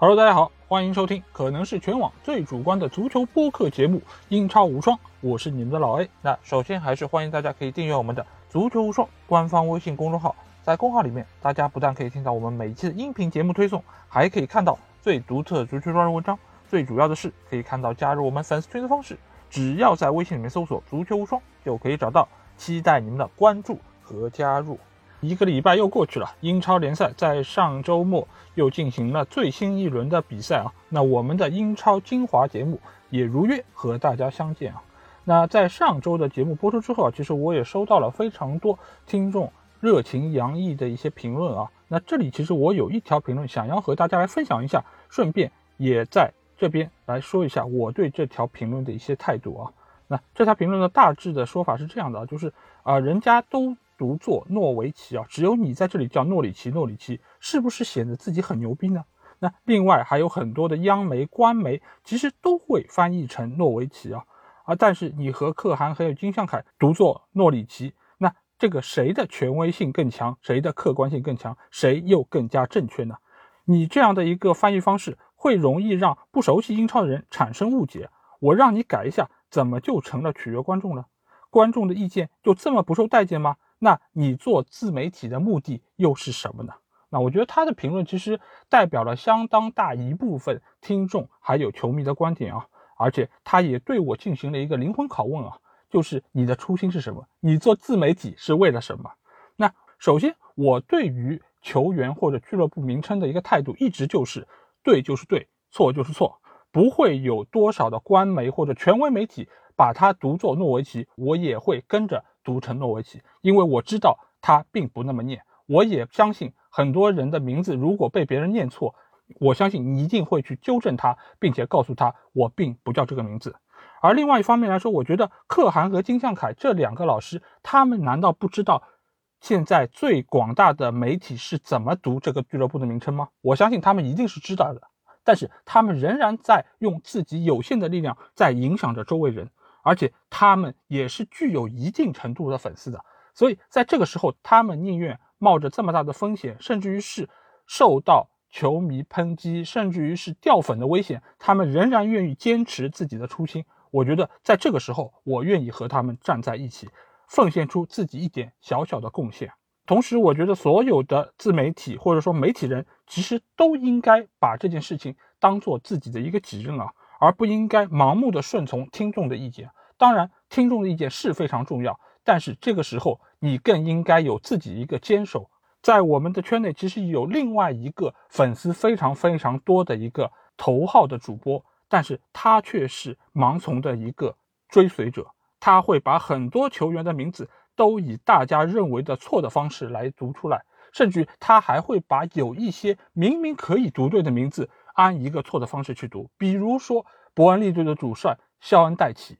Hello，大家好，欢迎收听可能是全网最主观的足球播客节目《英超无双》，我是你们的老 A。那首先还是欢迎大家可以订阅我们的“足球无双”官方微信公众号，在公号里面，大家不但可以听到我们每一期的音频节目推送，还可以看到最独特的足球专栏文章。最主要的是，可以看到加入我们粉丝群的方式，只要在微信里面搜索“足球无双”就可以找到。期待你们的关注和加入。一个礼拜又过去了，英超联赛在上周末又进行了最新一轮的比赛啊。那我们的英超精华节目也如约和大家相见啊。那在上周的节目播出之后啊，其实我也收到了非常多听众热情洋溢的一些评论啊。那这里其实我有一条评论想要和大家来分享一下，顺便也在这边来说一下我对这条评论的一些态度啊。那这条评论的大致的说法是这样的啊，就是啊，人家都。读作诺维奇啊，只有你在这里叫诺里奇，诺里奇是不是显得自己很牛逼呢？那另外还有很多的央媒、官媒其实都会翻译成诺维奇啊，啊，但是你和可汗还有金相凯读作诺里奇，那这个谁的权威性更强，谁的客观性更强，谁又更加正确呢？你这样的一个翻译方式会容易让不熟悉英超的人产生误解。我让你改一下，怎么就成了取悦观众了？观众的意见就这么不受待见吗？那你做自媒体的目的又是什么呢？那我觉得他的评论其实代表了相当大一部分听众还有球迷的观点啊，而且他也对我进行了一个灵魂拷问啊，就是你的初心是什么？你做自媒体是为了什么？那首先，我对于球员或者俱乐部名称的一个态度一直就是对就是对，错就是错，不会有多少的官媒或者权威媒体把它读作诺维奇，我也会跟着。读成诺维奇，因为我知道他并不那么念。我也相信很多人的名字如果被别人念错，我相信你一定会去纠正他，并且告诉他我并不叫这个名字。而另外一方面来说，我觉得可汗和金向凯这两个老师，他们难道不知道现在最广大的媒体是怎么读这个俱乐部的名称吗？我相信他们一定是知道的，但是他们仍然在用自己有限的力量在影响着周围人。而且他们也是具有一定程度的粉丝的，所以在这个时候，他们宁愿冒着这么大的风险，甚至于是受到球迷抨击，甚至于是掉粉的危险，他们仍然愿意坚持自己的初心。我觉得在这个时候，我愿意和他们站在一起，奉献出自己一点小小的贡献。同时，我觉得所有的自媒体或者说媒体人，其实都应该把这件事情当做自己的一个己任啊。而不应该盲目的顺从听众的意见。当然，听众的意见是非常重要，但是这个时候你更应该有自己一个坚守。在我们的圈内，其实有另外一个粉丝非常非常多的一个头号的主播，但是他却是盲从的一个追随者。他会把很多球员的名字都以大家认为的错的方式来读出来，甚至他还会把有一些明明可以读对的名字。按一个错的方式去读，比如说伯恩利队的主帅肖恩戴奇，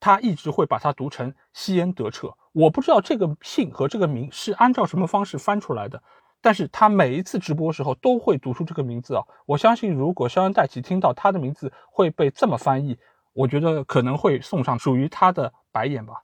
他一直会把它读成西恩德彻。我不知道这个姓和这个名是按照什么方式翻出来的，但是他每一次直播时候都会读出这个名字啊。我相信，如果肖恩戴奇听到他的名字会被这么翻译，我觉得可能会送上属于他的白眼吧。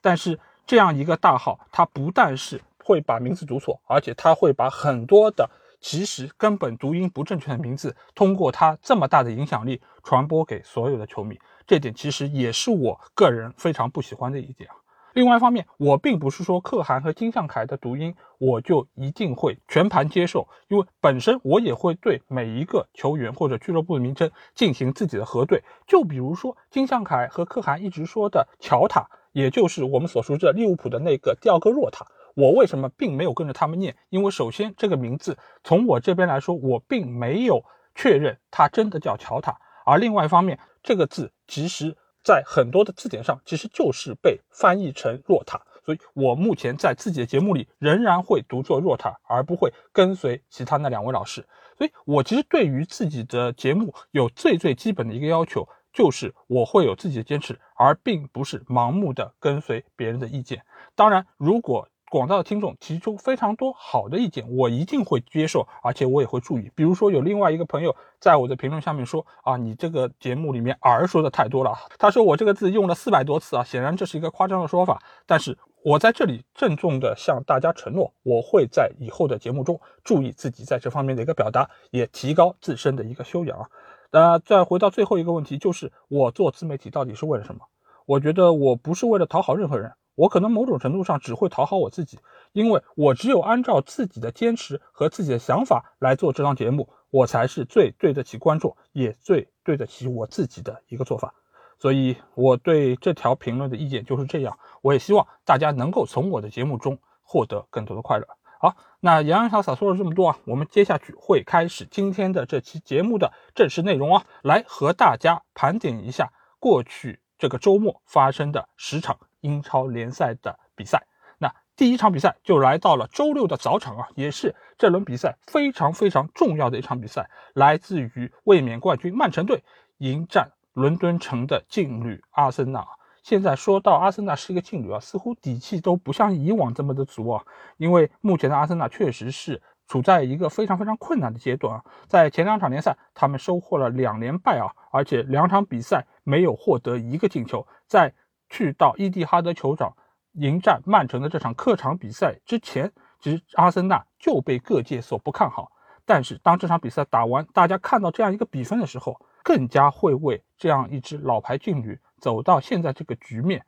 但是这样一个大号，他不但是会把名字读错，而且他会把很多的。其实根本读音不正确的名字，通过他这么大的影响力传播给所有的球迷，这点其实也是我个人非常不喜欢的一点。另外一方面，我并不是说可汗和金向凯的读音我就一定会全盘接受，因为本身我也会对每一个球员或者俱乐部的名称进行自己的核对。就比如说金向凯和可汗一直说的乔塔，也就是我们所熟知的利物浦的那个第二个若塔。我为什么并没有跟着他们念？因为首先这个名字从我这边来说，我并没有确认它真的叫乔塔。而另外一方面，这个字其实在很多的字典上其实就是被翻译成若塔，所以我目前在自己的节目里仍然会读作若塔，而不会跟随其他那两位老师。所以我其实对于自己的节目有最最基本的一个要求，就是我会有自己的坚持，而并不是盲目的跟随别人的意见。当然，如果广大的听众提出非常多好的意见，我一定会接受，而且我也会注意。比如说，有另外一个朋友在我的评论下面说啊，你这个节目里面“儿”说的太多了。他说我这个字用了四百多次啊，显然这是一个夸张的说法。但是我在这里郑重的向大家承诺，我会在以后的节目中注意自己在这方面的一个表达，也提高自身的一个修养啊。那再回到最后一个问题，就是我做自媒体到底是为了什么？我觉得我不是为了讨好任何人。我可能某种程度上只会讨好我自己，因为我只有按照自己的坚持和自己的想法来做这档节目，我才是最对得起观众，也最对得起我自己的一个做法。所以，我对这条评论的意见就是这样。我也希望大家能够从我的节目中获得更多的快乐。好，那洋洋洒洒说了这么多啊，我们接下去会开始今天的这期节目的正式内容啊，来和大家盘点一下过去这个周末发生的十场。英超联赛的比赛，那第一场比赛就来到了周六的早场啊，也是这轮比赛非常非常重要的一场比赛，来自于卫冕冠军曼城队迎战伦敦城的劲旅阿森纳。现在说到阿森纳是一个劲旅啊，似乎底气都不像以往这么的足啊，因为目前的阿森纳确实是处在一个非常非常困难的阶段啊，在前两场联赛他们收获了两连败啊，而且两场比赛没有获得一个进球，在。去到伊蒂哈德球场迎战曼城的这场客场比赛之前，其实阿森纳就被各界所不看好。但是当这场比赛打完，大家看到这样一个比分的时候，更加会为这样一支老牌劲旅走到现在这个局面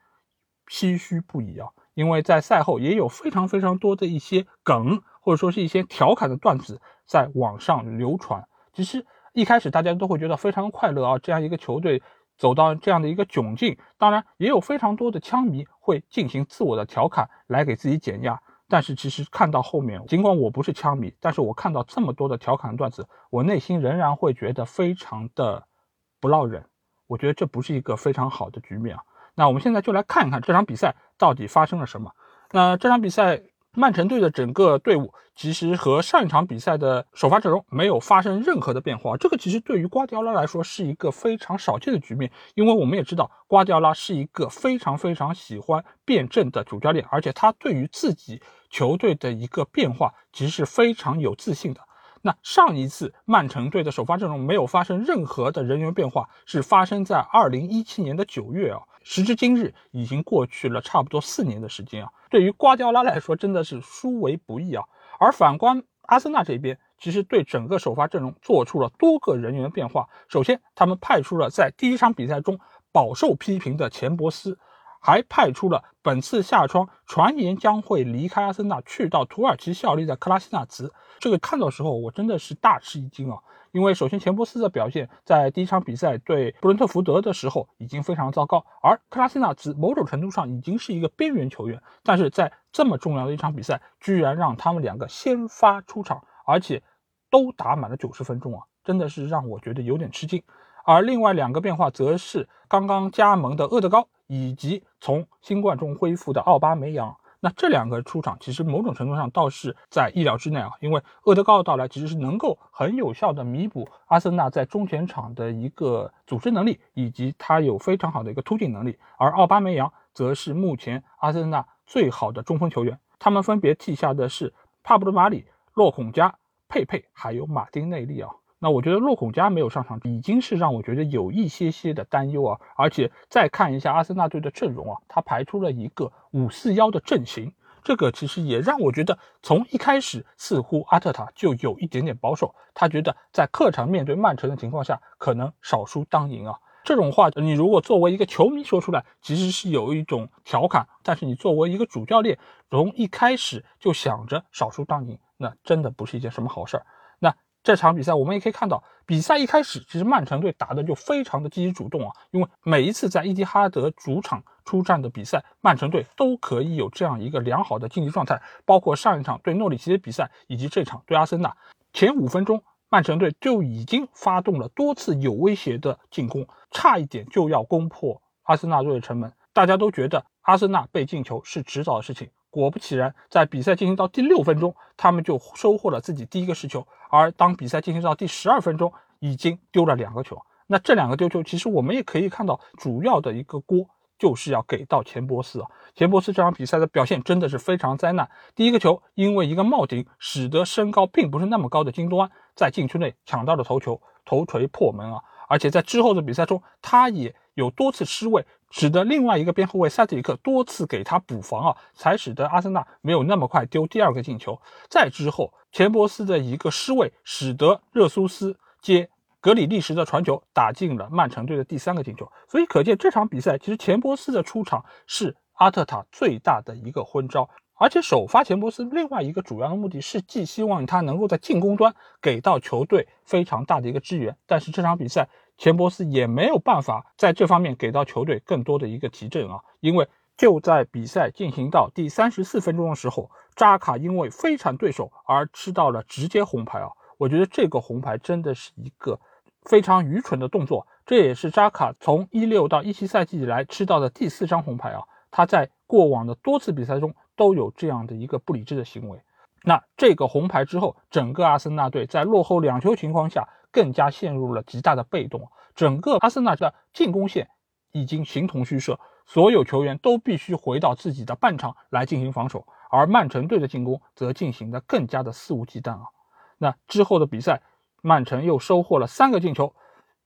唏嘘不已啊！因为在赛后也有非常非常多的一些梗，或者说是一些调侃的段子在网上流传。其实一开始大家都会觉得非常快乐啊，这样一个球队。走到这样的一个窘境，当然也有非常多的枪迷会进行自我的调侃来给自己减压。但是其实看到后面，尽管我不是枪迷，但是我看到这么多的调侃段子，我内心仍然会觉得非常的不落忍。我觉得这不是一个非常好的局面啊。那我们现在就来看一看这场比赛到底发生了什么。那这场比赛。曼城队的整个队伍其实和上一场比赛的首发阵容没有发生任何的变化，这个其实对于瓜迪奥拉来说是一个非常少见的局面，因为我们也知道瓜迪奥拉是一个非常非常喜欢变阵的主教练，而且他对于自己球队的一个变化其实是非常有自信的。那上一次曼城队的首发阵容没有发生任何的人员变化，是发生在二零一七年的九月啊。时至今日，已经过去了差不多四年的时间啊。对于瓜迪奥拉来说，真的是殊为不易啊。而反观阿森纳这边，其实对整个首发阵容做出了多个人员变化。首先，他们派出了在第一场比赛中饱受批评的钱伯斯。还派出了本次夏窗传言将会离开阿森纳去到土耳其效力的克拉西纳茨。这个看到时候我真的是大吃一惊啊！因为首先钱伯斯的表现在第一场比赛对布伦特福德的时候已经非常糟糕，而克拉西纳茨某种程度上已经是一个边缘球员，但是在这么重要的一场比赛，居然让他们两个先发出场，而且都打满了九十分钟啊，真的是让我觉得有点吃惊。而另外两个变化则是刚刚加盟的厄德高。以及从新冠中恢复的奥巴梅扬，那这两个出场其实某种程度上倒是在意料之内啊，因为厄德高的到来其实是能够很有效的弥补阿森纳在中前场的一个组织能力，以及他有非常好的一个突进能力，而奥巴梅扬则是目前阿森纳最好的中锋球员，他们分别替下的是帕布罗·马里、洛孔加、佩佩还有马丁内利啊。那我觉得洛孔加没有上场，已经是让我觉得有一些些的担忧啊。而且再看一下阿森纳队的阵容啊，他排出了一个五四幺的阵型，这个其实也让我觉得从一开始似乎阿特塔就有一点点保守，他觉得在客场面对曼城的情况下，可能少输当赢啊。这种话你如果作为一个球迷说出来，其实是有一种调侃；但是你作为一个主教练，从一开始就想着少输当赢，那真的不是一件什么好事儿。这场比赛我们也可以看到，比赛一开始其实曼城队打的就非常的积极主动啊，因为每一次在伊蒂哈德主场出战的比赛，曼城队都可以有这样一个良好的竞技状态，包括上一场对诺里奇的比赛，以及这场对阿森纳，前五分钟曼城队就已经发动了多次有威胁的进攻，差一点就要攻破阿森纳队的城门，大家都觉得阿森纳被进球是迟早的事情。果不其然，在比赛进行到第六分钟，他们就收获了自己第一个失球。而当比赛进行到第十二分钟，已经丢了两个球。那这两个丢球，其实我们也可以看到，主要的一个锅就是要给到钱伯斯啊。钱伯斯这场比赛的表现真的是非常灾难。第一个球因为一个帽顶，使得身高并不是那么高的金多安在禁区内抢到了头球，头锤破门啊。而且在之后的比赛中，他也有多次失位，使得另外一个边后卫塞蒂里克多次给他补防啊，才使得阿森纳没有那么快丢第二个进球。再之后，钱伯斯的一个失位，使得热苏斯接格里利什的传球打进了曼城队的第三个进球。所以可见这场比赛，其实钱伯斯的出场是阿特塔最大的一个昏招。而且首发钱伯斯另外一个主要的目的是，寄希望他能够在进攻端给到球队非常大的一个支援。但是这场比赛，钱伯斯也没有办法在这方面给到球队更多的一个提振啊，因为就在比赛进行到第三十四分钟的时候，扎卡因为非铲对手而吃到了直接红牌啊。我觉得这个红牌真的是一个非常愚蠢的动作，这也是扎卡从一六到一七赛季以来吃到的第四张红牌啊。他在过往的多次比赛中。都有这样的一个不理智的行为，那这个红牌之后，整个阿森纳队在落后两球情况下，更加陷入了极大的被动。整个阿森纳的进攻线已经形同虚设，所有球员都必须回到自己的半场来进行防守，而曼城队的进攻则进行的更加的肆无忌惮啊。那之后的比赛，曼城又收获了三个进球。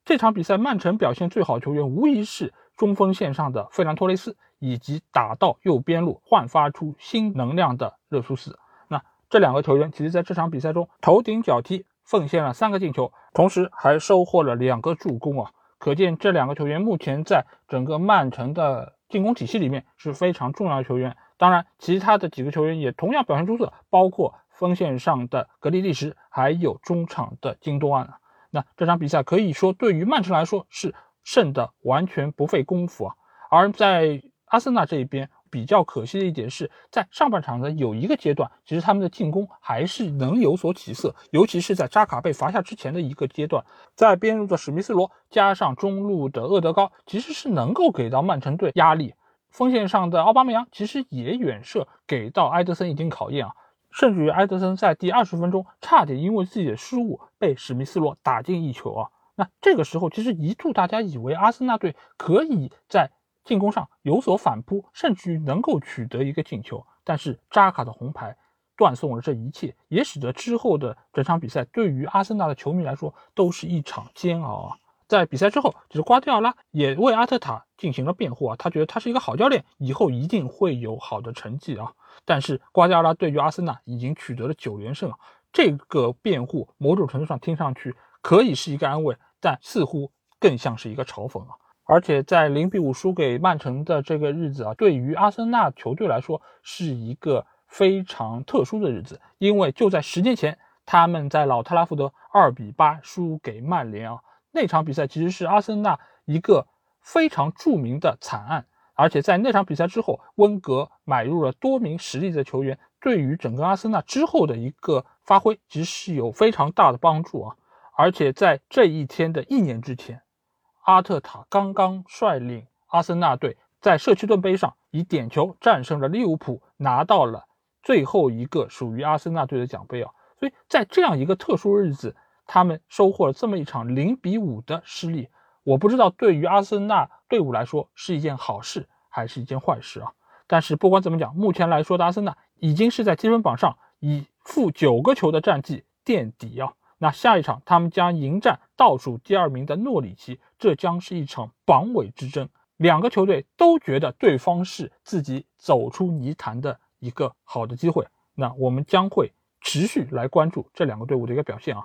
这场比赛，曼城表现最好球员无疑是中锋线上的费兰托雷斯。以及打到右边路焕发出新能量的热苏斯，那这两个球员其实在这场比赛中头顶脚踢，奉献了三个进球，同时还收获了两个助攻啊！可见这两个球员目前在整个曼城的进攻体系里面是非常重要的球员。当然，其他的几个球员也同样表现出色，包括锋线上的格里利什，还有中场的京多安。那这场比赛可以说对于曼城来说是胜的完全不费功夫啊！而在阿森纳这一边比较可惜的一点是在上半场的有一个阶段，其实他们的进攻还是能有所起色，尤其是在扎卡被罚下之前的一个阶段，在边路的史密斯罗加上中路的厄德高，其实是能够给到曼城队压力。锋线上的奥巴梅扬其实也远射给到埃德森一定考验啊，甚至于埃德森在第二十分钟差点因为自己的失误被史密斯罗打进一球啊。那这个时候其实一度大家以为阿森纳队可以在进攻上有所反扑，甚至于能够取得一个进球，但是扎卡的红牌断送了这一切，也使得之后的整场比赛对于阿森纳的球迷来说都是一场煎熬啊！在比赛之后，就是瓜迪奥拉也为阿特塔进行了辩护啊，他觉得他是一个好教练，以后一定会有好的成绩啊。但是瓜迪奥拉对于阿森纳已经取得了九连胜啊，这个辩护某种程度上听上去可以是一个安慰，但似乎更像是一个嘲讽啊。而且在零比五输给曼城的这个日子啊，对于阿森纳球队来说是一个非常特殊的日子，因为就在十年前，他们在老特拉福德二比八输给曼联啊，那场比赛其实是阿森纳一个非常著名的惨案。而且在那场比赛之后，温格买入了多名实力的球员，对于整个阿森纳之后的一个发挥，其实是有非常大的帮助啊。而且在这一天的一年之前。阿特塔刚刚率领阿森纳队在社区盾杯上以点球战胜了利物浦，拿到了最后一个属于阿森纳队的奖杯啊！所以在这样一个特殊日子，他们收获了这么一场零比五的失利。我不知道对于阿森纳队伍来说是一件好事还是一件坏事啊！但是不管怎么讲，目前来说的阿森纳已经是在积分榜上以负九个球的战绩垫底啊！那下一场他们将迎战倒数第二名的诺里奇。这将是一场榜尾之争，两个球队都觉得对方是自己走出泥潭的一个好的机会。那我们将会持续来关注这两个队伍的一个表现啊。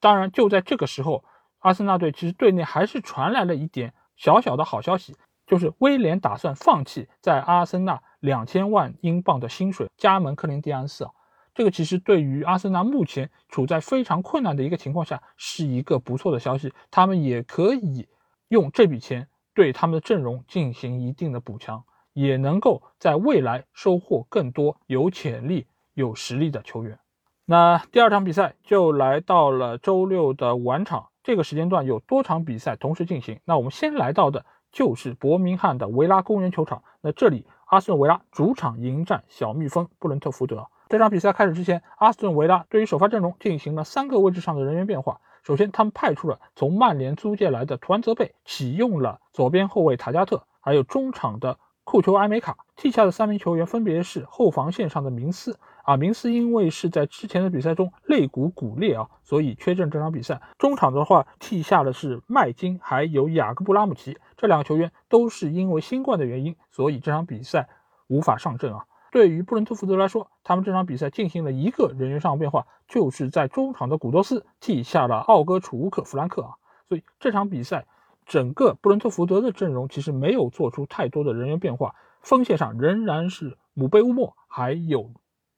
当然，就在这个时候，阿森纳队其实队内还是传来了一点小小的好消息，就是威廉打算放弃在阿森纳两千万英镑的薪水，加盟克林蒂安斯啊。这个其实对于阿森纳目前处在非常困难的一个情况下，是一个不错的消息。他们也可以用这笔钱对他们的阵容进行一定的补强，也能够在未来收获更多有潜力、有实力的球员。那第二场比赛就来到了周六的晚场，这个时间段有多场比赛同时进行。那我们先来到的就是伯明翰的维拉公园球场。那这里，阿斯顿维拉主场迎战小蜜蜂布伦特福德。这场比赛开始之前，阿斯顿维拉对于首发阵容进行了三个位置上的人员变化。首先，他们派出了从曼联租借来的图安泽贝，启用了左边后卫塔加特，还有中场的库丘埃梅卡。替下的三名球员分别是后防线上的明斯啊，明斯因为是在之前的比赛中肋骨骨裂啊，所以缺阵这场比赛。中场的话，替下的是麦金，还有雅各布拉姆齐，这两个球员都是因为新冠的原因，所以这场比赛无法上阵啊。对于布伦特福德来说，他们这场比赛进行了一个人员上的变化，就是在中场的古多斯替下了奥戈楚乌克弗兰克啊，所以这场比赛整个布伦特福德的阵容其实没有做出太多的人员变化，锋线上仍然是姆贝乌莫还有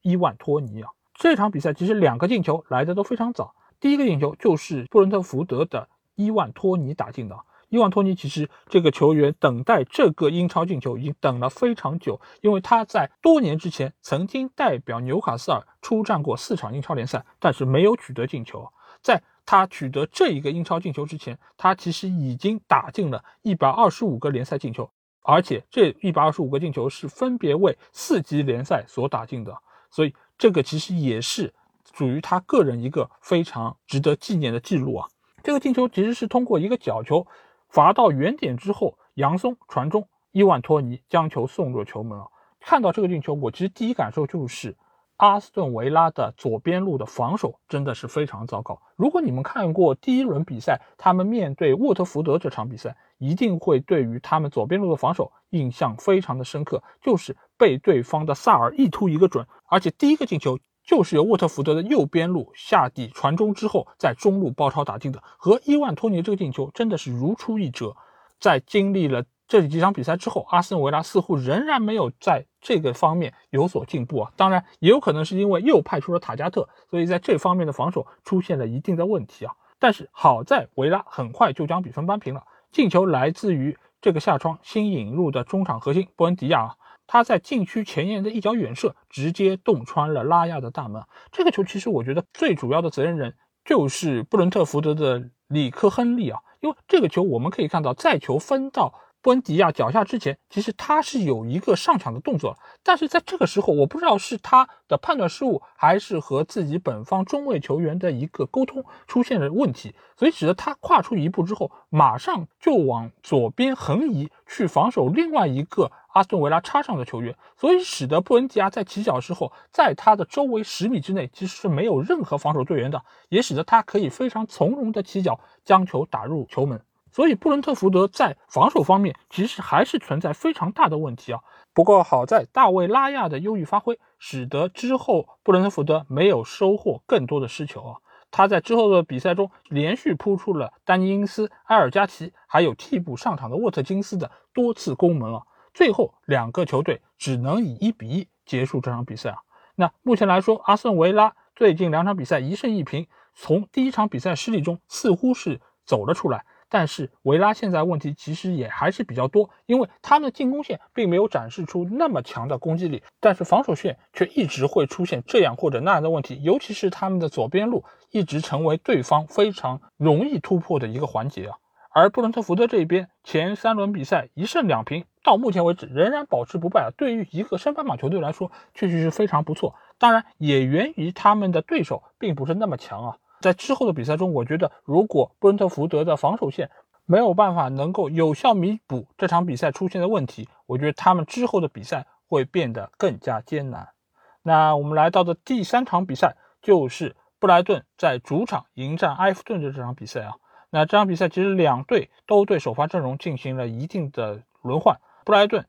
伊万托尼啊。这场比赛其实两个进球来的都非常早，第一个进球就是布伦特福德的伊万托尼打进的。伊万托尼其实这个球员等待这个英超进球已经等了非常久，因为他在多年之前曾经代表纽卡斯尔出战过四场英超联赛，但是没有取得进球。在他取得这一个英超进球之前，他其实已经打进了一百二十五个联赛进球，而且这一百二十五个进球是分别为四级联赛所打进的，所以这个其实也是属于他个人一个非常值得纪念的记录啊。这个进球其实是通过一个角球。罚到原点之后，杨松传中，伊万托尼将球送入球门啊！看到这个进球，我其实第一感受就是，阿斯顿维拉的左边路的防守真的是非常糟糕。如果你们看过第一轮比赛，他们面对沃特福德这场比赛，一定会对于他们左边路的防守印象非常的深刻，就是被对方的萨尔一突一个准，而且第一个进球。就是由沃特福德的右边路下底传中之后，在中路包抄打进的，和伊万托尼这个进球真的是如出一辙。在经历了这几场比赛之后，阿森维拉似乎仍然没有在这个方面有所进步啊。当然，也有可能是因为又派出了塔加特，所以在这方面的防守出现了一定的问题啊。但是好在维拉很快就将比分扳平了，进球来自于这个下窗新引入的中场核心布恩迪亚啊。他在禁区前沿的一脚远射，直接洞穿了拉亚的大门。这个球其实我觉得最主要的责任人就是布伦特福德的里克亨利啊，因为这个球我们可以看到，在球分到。布恩迪亚脚下之前，其实他是有一个上抢的动作，但是在这个时候，我不知道是他的判断失误，还是和自己本方中卫球员的一个沟通出现了问题，所以使得他跨出一步之后，马上就往左边横移去防守另外一个阿斯顿维拉插上的球员，所以使得布恩迪亚在起脚之后，在他的周围十米之内其实是没有任何防守队员的，也使得他可以非常从容的起脚将球打入球门。所以布伦特福德在防守方面其实还是存在非常大的问题啊。不过好在大卫拉亚的优异发挥，使得之后布伦特福德没有收获更多的失球啊。他在之后的比赛中连续扑出了丹尼因斯、埃尔加奇，还有替补上场的沃特金斯的多次攻门啊。最后两个球队只能以一比一结束这场比赛啊。那目前来说，阿森维拉最近两场比赛一胜一平，从第一场比赛失利中似乎是走了出来。但是维拉现在问题其实也还是比较多，因为他们的进攻线并没有展示出那么强的攻击力，但是防守线却一直会出现这样或者那样的问题，尤其是他们的左边路一直成为对方非常容易突破的一个环节啊。而布伦特福德这一边前三轮比赛一胜两平，到目前为止仍然保持不败，对于一个升班马球队来说确实是非常不错。当然也源于他们的对手并不是那么强啊。在之后的比赛中，我觉得如果布伦特福德的防守线没有办法能够有效弥补这场比赛出现的问题，我觉得他们之后的比赛会变得更加艰难。那我们来到的第三场比赛就是布莱顿在主场迎战埃弗顿的这场比赛啊。那这场比赛其实两队都对首发阵容进行了一定的轮换，布莱顿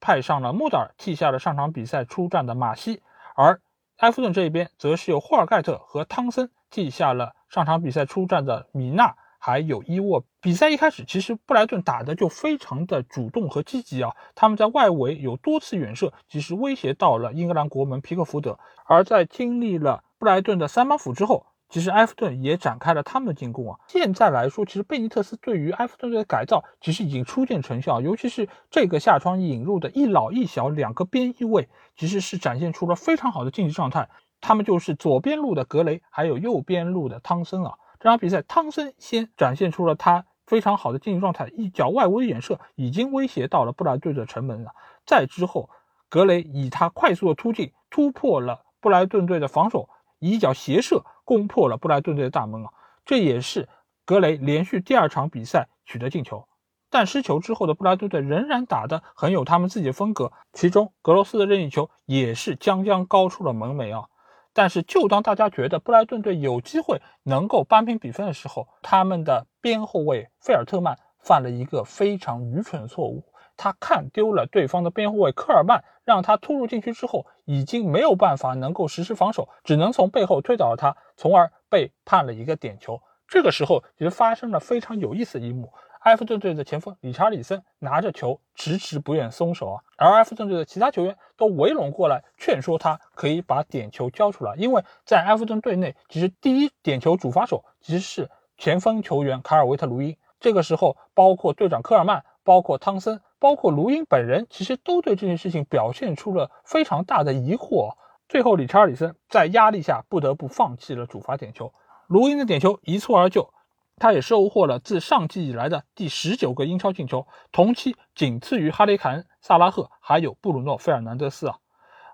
派上了穆德尔，替下了上场比赛出战的马西，而埃弗顿这一边则是由霍尔盖特和汤森。替下了上场比赛出战的米纳，还有伊沃。比赛一开始，其实布莱顿打的就非常的主动和积极啊。他们在外围有多次远射，其实威胁到了英格兰国门皮克福德。而在经历了布莱顿的三板斧之后，其实埃弗顿也展开了他们的进攻啊。现在来说，其实贝尼特斯对于埃弗顿队的改造其实已经初见成效，尤其是这个下窗引入的一老一小两个边翼位，其实是展现出了非常好的竞技状态。他们就是左边路的格雷，还有右边路的汤森啊。这场比赛，汤森先展现出了他非常好的竞技状态，一脚外围远射已经威胁到了布莱顿的城门了。再之后，格雷以他快速的突进突破了布莱顿队的防守，一脚斜射攻破了布莱顿队的大门啊。这也是格雷连续第二场比赛取得进球。但失球之后的布莱顿队仍然打得很有他们自己的风格，其中格罗斯的任意球也是将将高出了门楣啊。但是就当大家觉得布莱顿队有机会能够扳平比分的时候，他们的边后卫费尔特曼犯了一个非常愚蠢的错误，他看丢了对方的边后卫科尔曼，让他突入禁区之后已经没有办法能够实施防守，只能从背后推倒了他，从而被判了一个点球。这个时候其实发生了非常有意思的一幕。埃弗顿队的前锋理查里森拿着球迟迟不愿松手啊，而埃弗顿队的其他球员都围拢过来劝说他可以把点球交出来，因为在埃弗顿队内，其实第一点球主罚手其实是前锋球员卡尔维特卢因。这个时候，包括队长科尔曼、包括汤森、包括卢因本人，其实都对这件事情表现出了非常大的疑惑。最后，理查尔里森在压力下不得不放弃了主罚点球，卢因的点球一蹴而就。他也收获了自上季以来的第十九个英超进球，同期仅次于哈雷凯恩、萨拉赫还有布鲁诺·费尔南德斯啊！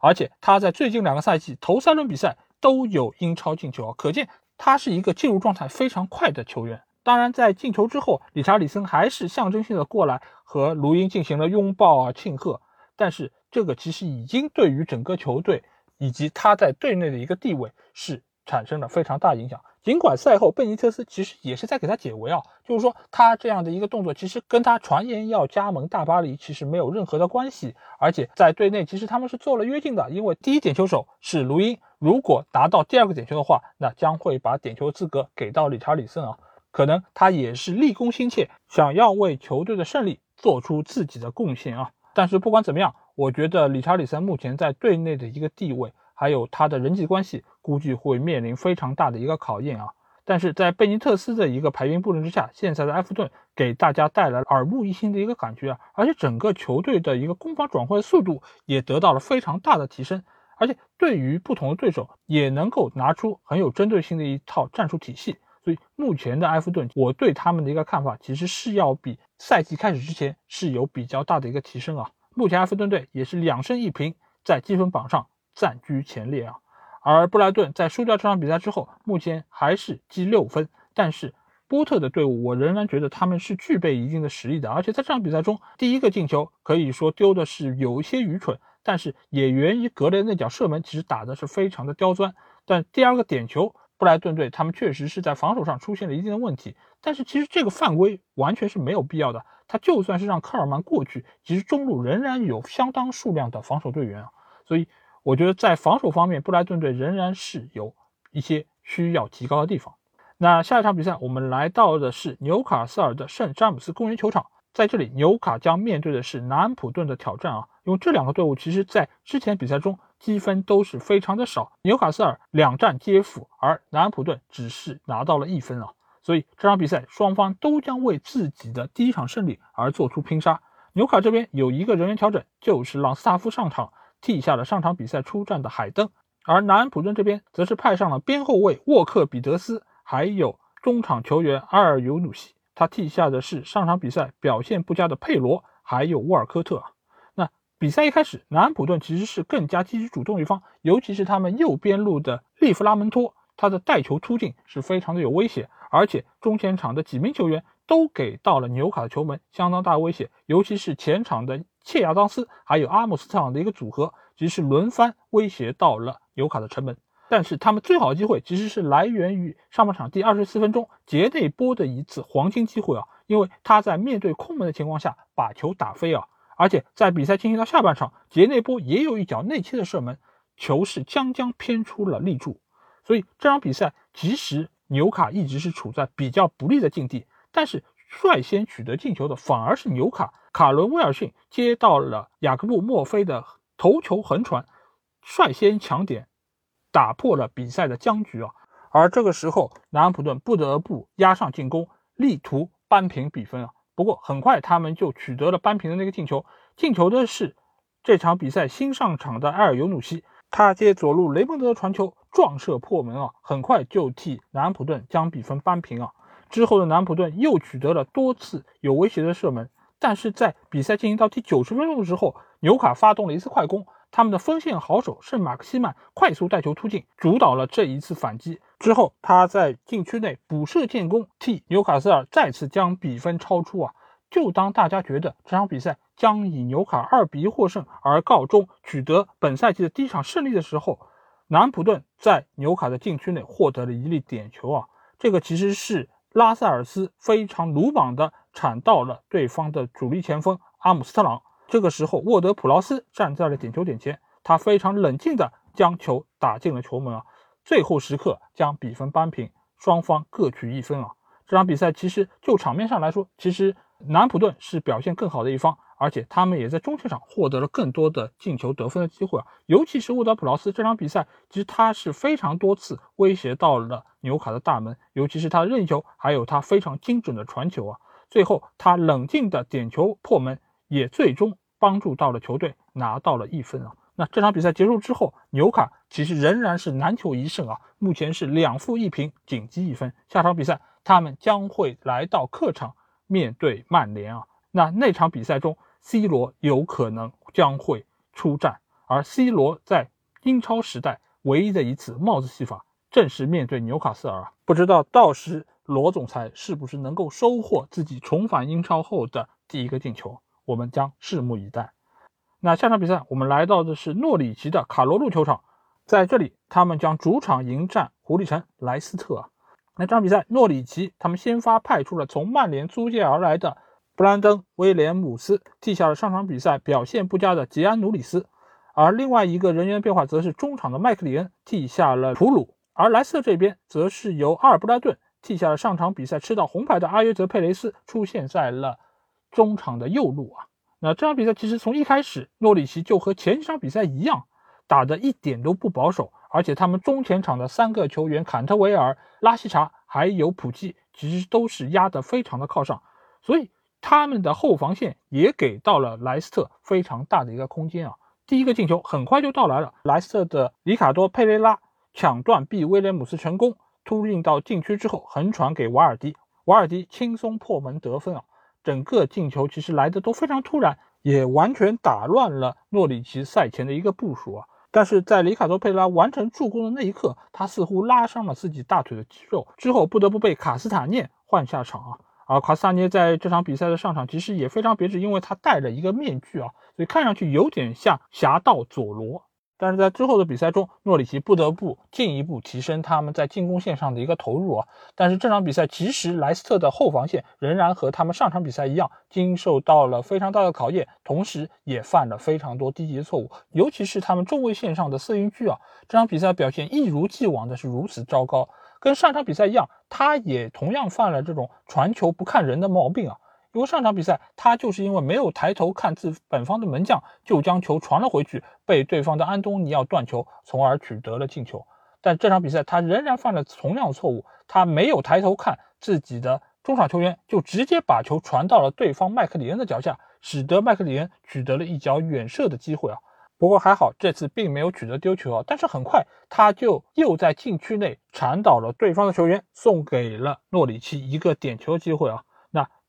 而且他在最近两个赛季头三轮比赛都有英超进球啊，可见他是一个进入状态非常快的球员。当然，在进球之后，理查里森还是象征性的过来和卢因进行了拥抱啊庆贺，但是这个其实已经对于整个球队以及他在队内的一个地位是产生了非常大影响。尽管赛后贝尼特斯其实也是在给他解围啊，就是说他这样的一个动作其实跟他传言要加盟大巴黎其实没有任何的关系，而且在队内其实他们是做了约定的，因为第一点球手是卢因，如果达到第二个点球的话，那将会把点球资格给到理查里森啊，可能他也是立功心切，想要为球队的胜利做出自己的贡献啊。但是不管怎么样，我觉得理查里森目前在队内的一个地位。还有他的人际关系，估计会面临非常大的一个考验啊！但是在贝尼特斯的一个排兵布阵之下，现在的埃弗顿给大家带来了耳目一新的一个感觉啊！而且整个球队的一个攻防转换速度也得到了非常大的提升，而且对于不同的对手也能够拿出很有针对性的一套战术体系。所以目前的埃弗顿，我对他们的一个看法其实是要比赛季开始之前是有比较大的一个提升啊！目前埃弗顿队也是两胜一平，在积分榜上。暂居前列啊，而布莱顿在输掉这场比赛之后，目前还是积六分。但是波特的队伍，我仍然觉得他们是具备一定的实力的。而且在这场比赛中，第一个进球可以说丢的是有一些愚蠢，但是也源于格雷那脚射门，其实打的是非常的刁钻。但第二个点球，布莱顿队他们确实是在防守上出现了一定的问题。但是其实这个犯规完全是没有必要的。他就算是让科尔曼过去，其实中路仍然有相当数量的防守队员啊，所以。我觉得在防守方面，布莱顿队仍然是有一些需要提高的地方。那下一场比赛，我们来到的是纽卡斯尔的圣詹姆斯公园球场，在这里，纽卡将面对的是南安普顿的挑战啊。因为这两个队伍其实在之前比赛中积分都是非常的少，纽卡斯尔两战皆负，而南安普顿只是拿到了一分啊。所以这场比赛双方都将为自己的第一场胜利而做出拼杀。纽卡这边有一个人员调整，就是朗斯塔夫上场。替下了上场比赛出战的海登，而南安普顿这边则是派上了边后卫沃克彼得斯，还有中场球员阿尔尤努西。他替下的是上场比赛表现不佳的佩罗，还有沃尔科特。比赛一开始，南安普顿其实是更加积极主动一方，尤其是他们右边路的利弗拉门托，他的带球突进是非常的有威胁，而且中前场的几名球员都给到了纽卡的球门相当大威胁，尤其是前场的。切亚当斯还有阿姆斯特朗的一个组合，其实轮番威胁到了纽卡的城门。但是他们最好的机会其实是来源于上半场第二十四分钟杰内波的一次黄金机会啊，因为他在面对空门的情况下把球打飞啊，而且在比赛进行到下半场，杰内波也有一脚内切的射门，球是将将偏出了立柱。所以这场比赛即使纽卡一直是处在比较不利的境地，但是率先取得进球的反而是纽卡。卡伦威尔逊接到了雅各布墨菲的头球横传，率先抢点，打破了比赛的僵局啊！而这个时候，南安普顿不得不压上进攻，力图扳平比分啊！不过很快他们就取得了扳平的那个进球，进球的是这场比赛新上场的埃尔尤努西，他接左路雷蒙德的传球撞射破门啊！很快就替南普顿将比分扳平啊！之后的南普顿又取得了多次有威胁的射门。但是在比赛进行到第九十分钟的时候，纽卡发动了一次快攻，他们的锋线好手圣马克西曼快速带球突进，主导了这一次反击。之后，他在禁区内补射建功，替纽卡斯尔再次将比分超出啊！就当大家觉得这场比赛将以纽卡二比一获胜而告终，取得本赛季的第一场胜利的时候，南普顿在纽卡的禁区内获得了一粒点球啊！这个其实是拉塞尔斯非常鲁莽的铲到了对方的主力前锋阿姆斯特朗。这个时候，沃德普劳斯站在了点球点前，他非常冷静的将球打进了球门啊！最后时刻将比分扳平，双方各取一分啊！这场比赛其实就场面上来说，其实南普顿是表现更好的一方，而且他们也在中前场获得了更多的进球得分的机会啊！尤其是沃德普劳斯这场比赛，其实他是非常多次威胁到了纽卡的大门，尤其是他的任意球，还有他非常精准的传球啊！最后他冷静的点球破门，也最终。帮助到了球队拿到了一分啊！那这场比赛结束之后，纽卡其实仍然是难求一胜啊，目前是两负一平，仅积一分。下场比赛他们将会来到客场面对曼联啊。那那场比赛中，C 罗有可能将会出战，而 C 罗在英超时代唯一的一次帽子戏法，正是面对纽卡斯尔啊。不知道到时罗总裁是不是能够收获自己重返英超后的第一个进球？我们将拭目以待。那下场比赛，我们来到的是诺里奇的卡罗路球场，在这里，他们将主场迎战狐狸城莱斯特。那这场比赛，诺里奇他们先发派出了从曼联租借而来的布兰登·威廉姆斯，替下了上场比赛表现不佳的吉安努里斯。而另外一个人员变化，则是中场的麦克里恩替下了普鲁。而莱斯特这边，则是由阿尔布拉顿替下了上场比赛吃到红牌的阿约泽佩雷斯，出现在了。中场的右路啊，那这场比赛其实从一开始，诺里奇就和前几场比赛一样，打的一点都不保守，而且他们中前场的三个球员坎特维尔、拉希查还有普基，其实都是压得非常的靠上，所以他们的后防线也给到了莱斯特非常大的一个空间啊。第一个进球很快就到来了，莱斯特的里卡多佩雷拉抢断逼威廉姆斯成功突进到禁区之后横传给瓦尔迪，瓦尔迪轻松破门得分啊。整个进球其实来的都非常突然，也完全打乱了诺里奇赛前的一个部署啊！但是在里卡多·佩拉完成助攻的那一刻，他似乎拉伤了自己大腿的肌肉，之后不得不被卡斯塔涅换下场啊！而卡斯塔涅在这场比赛的上场其实也非常别致，因为他戴了一个面具啊，所以看上去有点像侠盗佐罗。但是在之后的比赛中，诺里奇不得不进一步提升他们在进攻线上的一个投入啊。但是这场比赛其实莱斯特的后防线仍然和他们上场比赛一样，经受到了非常大的考验，同时也犯了非常多低级错误，尤其是他们中卫线上的瑟云居啊，这场比赛表现一如既往的是如此糟糕，跟上场比赛一样，他也同样犯了这种传球不看人的毛病啊。因为上场比赛，他就是因为没有抬头看自本方的门将，就将球传了回去，被对方的安东尼奥断球，从而取得了进球。但这场比赛他仍然犯了同样的错误，他没有抬头看自己的中场球员，就直接把球传到了对方麦克里恩的脚下，使得麦克里恩取得了一脚远射的机会啊。不过还好，这次并没有取得丢球啊。但是很快他就又在禁区内铲倒了对方的球员，送给了诺里奇一个点球机会啊。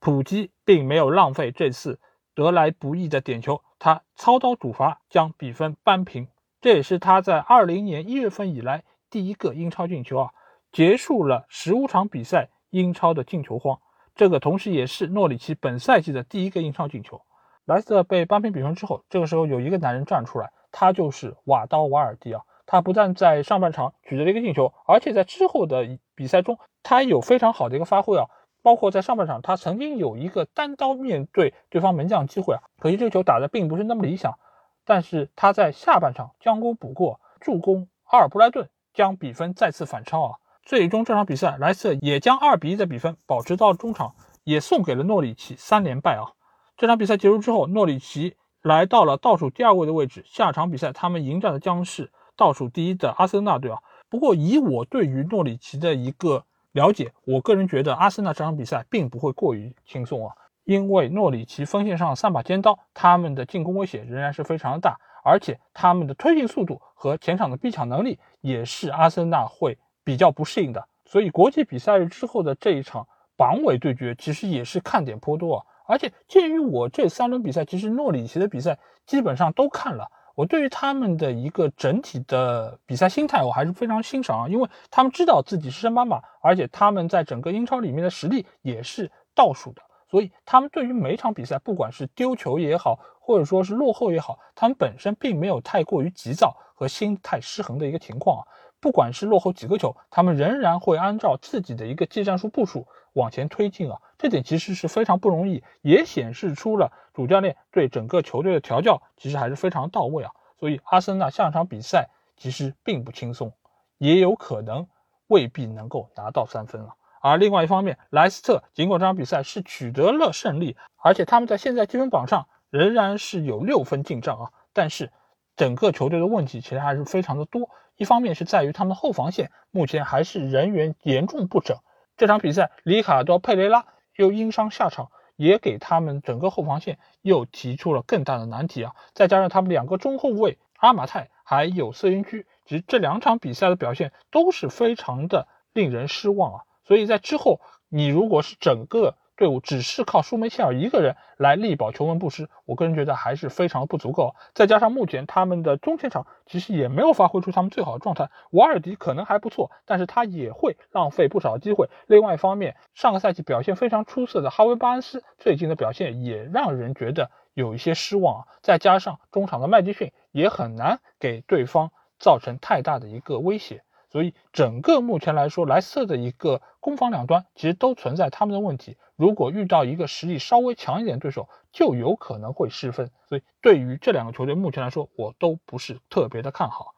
普基并没有浪费这次得来不易的点球，他操刀主罚将比分扳平，这也是他在二零年一月份以来第一个英超进球啊，结束了十五场比赛英超的进球荒。这个同时也是诺里奇本赛季的第一个英超进球。莱斯特被扳平比分之后，这个时候有一个男人站出来，他就是瓦刀瓦尔迪啊，他不但在上半场取得了一个进球，而且在之后的比赛中，他有非常好的一个发挥啊。包括在上半场，他曾经有一个单刀面对对方门将机会啊，可惜这个球打的并不是那么理想。但是他在下半场将功补过，助攻阿尔布莱顿将比分再次反超啊。最终这场比赛，莱斯特也将二比一的比分保持到中场，也送给了诺里奇三连败啊。这场比赛结束之后，诺里奇来到了倒数第二位的位置。下场比赛他们迎战的将是倒数第一的阿森纳队啊。不过以我对于诺里奇的一个。了解，我个人觉得阿森纳这场比赛并不会过于轻松啊，因为诺里奇锋线上三把尖刀，他们的进攻威胁仍然是非常的大，而且他们的推进速度和前场的逼抢能力也是阿森纳会比较不适应的。所以国际比赛日之后的这一场榜尾对决，其实也是看点颇多啊。而且鉴于我这三轮比赛，其实诺里奇的比赛基本上都看了，我对于他们的一个整体的比赛心态，我还是非常欣赏啊，因为他们知道自己是升班马，而且他们在整个英超里面的实力也是倒数的，所以他们对于每场比赛，不管是丢球也好，或者说是落后也好，他们本身并没有太过于急躁和心态失衡的一个情况啊。不管是落后几个球，他们仍然会按照自己的一个技战术部署往前推进啊，这点其实是非常不容易，也显示出了主教练对整个球队的调教其实还是非常到位啊。所以阿森纳下场比赛其实并不轻松，也有可能未必能够拿到三分了。而另外一方面，莱斯特尽管这场比赛是取得了胜利，而且他们在现在积分榜上仍然是有六分进账啊，但是整个球队的问题其实还是非常的多。一方面是在于他们后防线目前还是人员严重不整，这场比赛里卡多·佩雷拉又因伤下场，也给他们整个后防线又提出了更大的难题啊！再加上他们两个中后卫阿马泰还有瑟因居，其实这两场比赛的表现都是非常的令人失望啊！所以在之后，你如果是整个。队伍只是靠舒梅切尔一个人来力保球门不失，我个人觉得还是非常不足够。再加上目前他们的中前场其实也没有发挥出他们最好的状态，瓦尔迪可能还不错，但是他也会浪费不少机会。另外一方面，上个赛季表现非常出色的哈维巴恩斯最近的表现也让人觉得有一些失望啊。再加上中场的麦迪逊也很难给对方造成太大的一个威胁。所以，整个目前来说，莱斯特的一个攻防两端其实都存在他们的问题。如果遇到一个实力稍微强一点的对手，就有可能会失分。所以，对于这两个球队目前来说，我都不是特别的看好。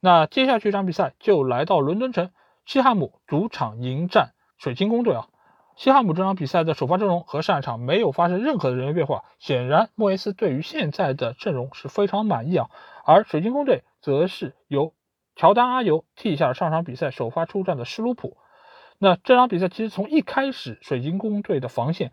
那接下去一场比赛就来到伦敦城，西汉姆主场迎战水晶宫队啊。西汉姆这场比赛的首发阵容和上一场没有发生任何的人员变化，显然莫耶斯对于现在的阵容是非常满意啊。而水晶宫队则是由乔丹阿尤替下了上场比赛首发出战的施卢普。那这场比赛其实从一开始，水晶宫队的防线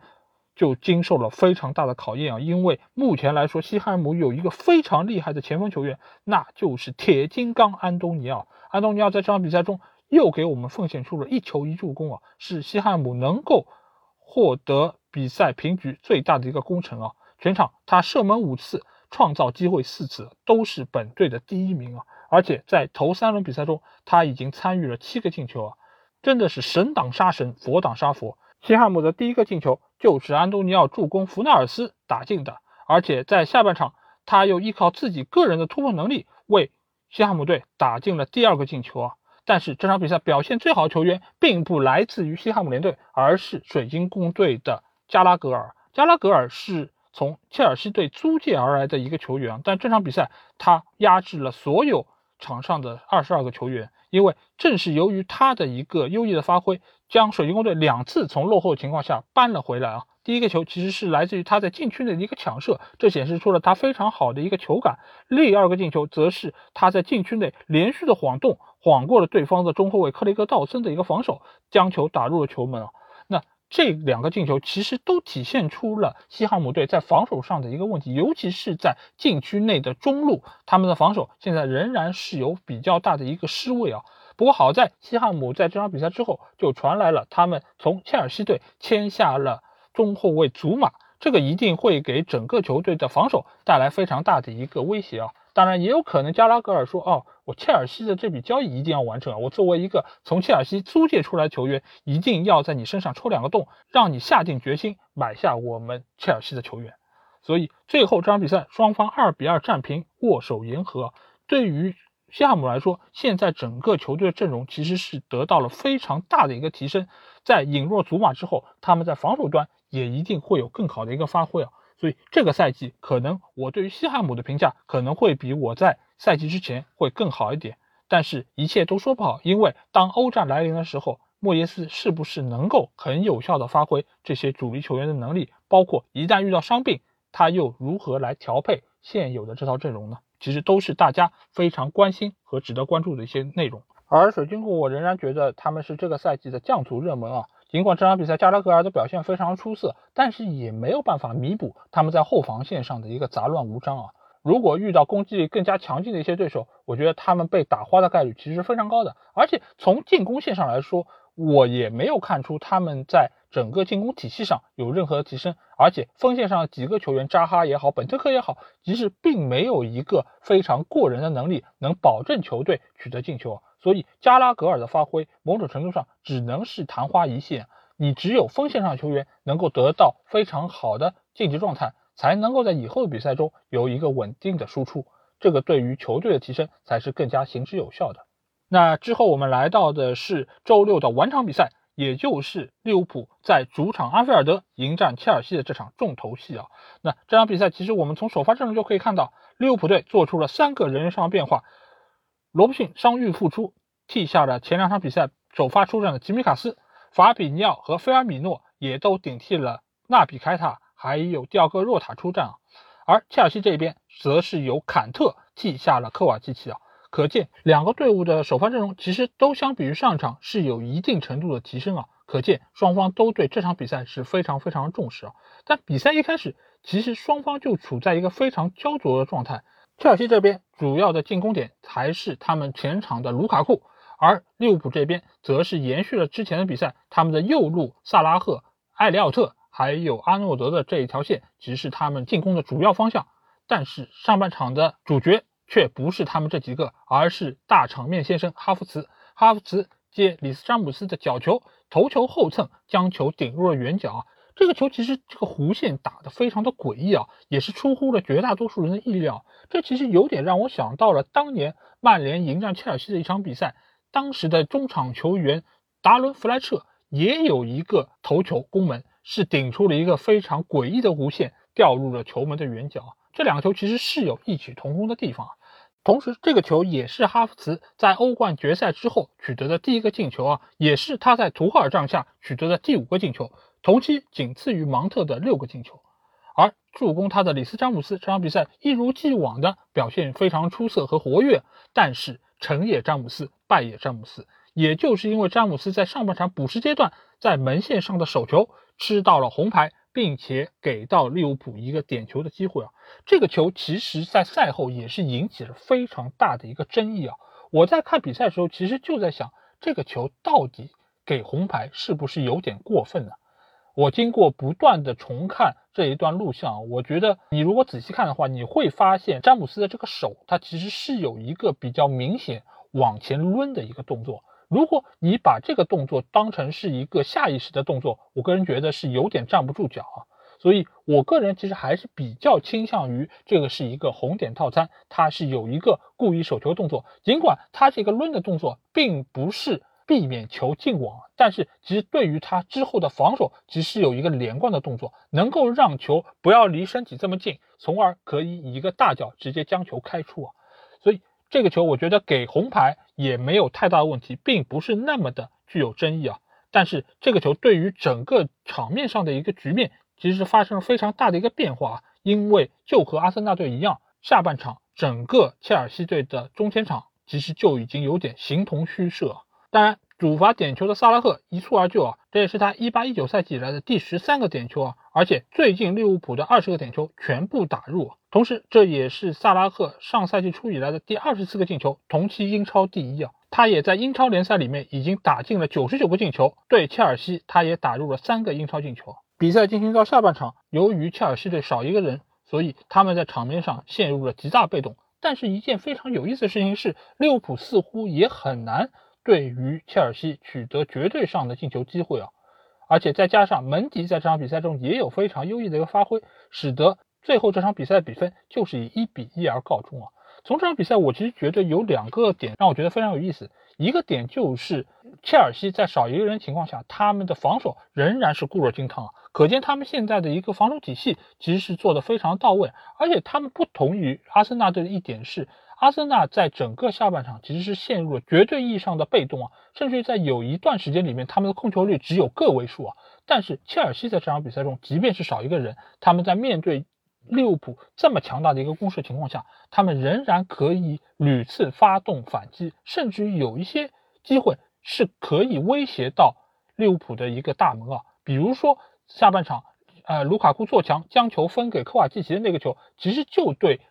就经受了非常大的考验啊！因为目前来说，西汉姆有一个非常厉害的前锋球员，那就是铁金刚安东尼奥。安东尼奥在这场比赛中又给我们奉献出了一球一助攻啊，是西汉姆能够获得比赛平局最大的一个功臣啊！全场他射门五次，创造机会四次，都是本队的第一名啊！而且在头三轮比赛中，他已经参与了七个进球啊，真的是神挡杀神，佛挡杀佛。西汉姆的第一个进球就是安东尼奥助攻弗纳尔斯打进的，而且在下半场，他又依靠自己个人的突破能力为西汉姆队打进了第二个进球啊。但是这场比赛表现最好的球员并不来自于西汉姆联队，而是水晶宫队的加拉格尔。加拉格尔是从切尔西队租借而来的一个球员，但这场比赛他压制了所有。场上的二十二个球员，因为正是由于他的一个优异的发挥，将水晶宫队两次从落后情况下扳了回来啊！第一个球其实是来自于他在禁区内的一个抢射，这显示出了他非常好的一个球感；第二个进球则是他在禁区内连续的晃动，晃过了对方的中后卫克雷格道森的一个防守，将球打入了球门啊！这两个进球其实都体现出了西汉姆队在防守上的一个问题，尤其是在禁区内的中路，他们的防守现在仍然是有比较大的一个失位啊。不过好在西汉姆在这场比赛之后就传来了他们从切尔西队签下了中后卫祖马，这个一定会给整个球队的防守带来非常大的一个威胁啊。当然也有可能加拉格尔说：“哦，我切尔西的这笔交易一定要完成啊！我作为一个从切尔西租借出来的球员，一定要在你身上戳两个洞，让你下定决心买下我们切尔西的球员。”所以最后这场比赛双方二比二战平，握手言和。对于西汉姆来说，现在整个球队的阵容其实是得到了非常大的一个提升。在引入祖马之后，他们在防守端也一定会有更好的一个发挥啊！所以这个赛季可能我对于西汉姆的评价可能会比我在赛季之前会更好一点，但是一切都说不好，因为当欧战来临的时候，莫耶斯是不是能够很有效的发挥这些主力球员的能力，包括一旦遇到伤病，他又如何来调配现有的这套阵容呢？其实都是大家非常关心和值得关注的一些内容。而水晶宫，我仍然觉得他们是这个赛季的降组热门啊。尽管这场比赛加拉格尔的表现非常出色，但是也没有办法弥补他们在后防线上的一个杂乱无章啊。如果遇到攻击力更加强劲的一些对手，我觉得他们被打花的概率其实非常高的。而且从进攻线上来说，我也没有看出他们在整个进攻体系上有任何的提升，而且锋线上几个球员扎哈也好，本特克也好，其实并没有一个非常过人的能力能保证球队取得进球，所以加拉格尔的发挥某种程度上只能是昙花一现。你只有锋线上球员能够得到非常好的竞技状态，才能够在以后的比赛中有一个稳定的输出，这个对于球队的提升才是更加行之有效的。那之后我们来到的是周六的晚场比赛，也就是利物浦在主场安菲尔德迎战切尔西的这场重头戏啊。那这场比赛其实我们从首发阵容就可以看到，利物浦队做出了三个人员上的变化，罗布逊伤愈复出，替下了前两场比赛首发出战的吉米卡斯，法比尼奥和菲尔米诺也都顶替了纳比凯塔，还有第二个若塔出战啊。而切尔西这边则是由坎特替下了科瓦基奇啊。可见两个队伍的首发阵容其实都相比于上场是有一定程度的提升啊！可见双方都对这场比赛是非常非常重视啊！但比赛一开始，其实双方就处在一个非常焦灼的状态。切尔西这边主要的进攻点还是他们前场的卢卡库，而利物浦这边则是延续了之前的比赛，他们的右路萨拉赫、埃里奥特还有阿诺德的这一条线，即是他们进攻的主要方向。但是上半场的主角。却不是他们这几个，而是大场面先生哈弗茨。哈弗茨接里斯詹姆斯的角球，头球后蹭，将球顶入了远角。这个球其实这个弧线打得非常的诡异啊，也是出乎了绝大多数人的意料。这其实有点让我想到了当年曼联迎战切尔西的一场比赛，当时的中场球员达伦弗莱彻也有一个头球攻门，是顶出了一个非常诡异的弧线，掉入了球门的远角。这两个球其实是有异曲同工的地方。同时，这个球也是哈弗茨在欧冠决赛之后取得的第一个进球啊，也是他在图赫尔帐下取得的第五个进球，同期仅次于芒特的六个进球。而助攻他的里斯詹姆斯这场比赛一如既往的表现非常出色和活跃，但是成也詹姆斯，败也詹姆斯，也就是因为詹姆斯在上半场补时阶段在门线上的手球吃到了红牌。并且给到利物浦一个点球的机会啊！这个球其实，在赛后也是引起了非常大的一个争议啊！我在看比赛的时候，其实就在想，这个球到底给红牌是不是有点过分呢？我经过不断的重看这一段录像，我觉得你如果仔细看的话，你会发现詹姆斯的这个手，他其实是有一个比较明显往前抡的一个动作。如果你把这个动作当成是一个下意识的动作，我个人觉得是有点站不住脚啊。所以我个人其实还是比较倾向于这个是一个红点套餐，它是有一个故意手球动作。尽管它这个抡的动作并不是避免球进网，但是其实对于他之后的防守，其实有一个连贯的动作，能够让球不要离身体这么近，从而可以一个大脚直接将球开出啊。所以。这个球我觉得给红牌也没有太大的问题，并不是那么的具有争议啊。但是这个球对于整个场面上的一个局面，其实是发生了非常大的一个变化啊。因为就和阿森纳队一样，下半场整个切尔西队的中前场其实就已经有点形同虚设。当然。主罚点球的萨拉赫一蹴而就啊，这也是他一八一九赛季以来的第十三个点球啊，而且最近利物浦的二十个点球全部打入，同时这也是萨拉赫上赛季初以来的第二十四个进球，同期英超第一啊。他也在英超联赛里面已经打进了九十九个进球，对切尔西他也打入了三个英超进球。比赛进行到下半场，由于切尔西队少一个人，所以他们在场面上陷入了极大被动。但是，一件非常有意思的事情是，利物浦似乎也很难。对于切尔西取得绝对上的进球机会啊，而且再加上门迪在这场比赛中也有非常优异的一个发挥，使得最后这场比赛的比分就是以一比一而告终啊。从这场比赛，我其实觉得有两个点让我觉得非常有意思。一个点就是切尔西在少一个人情况下，他们的防守仍然是固若金汤啊，可见他们现在的一个防守体系其实是做的非常到位。而且他们不同于阿森纳队的一点是。阿森纳在整个下半场其实是陷入了绝对意义上的被动啊，甚至于在有一段时间里面，他们的控球率只有个位数啊。但是切尔西在这场比赛中，即便是少一个人，他们在面对利物浦这么强大的一个攻势情况下，他们仍然可以屡次发动反击，甚至于有一些机会是可以威胁到利物浦的一个大门啊。比如说下半场，呃，卢卡库做强将球分给科瓦季奇的那个球，其实就对。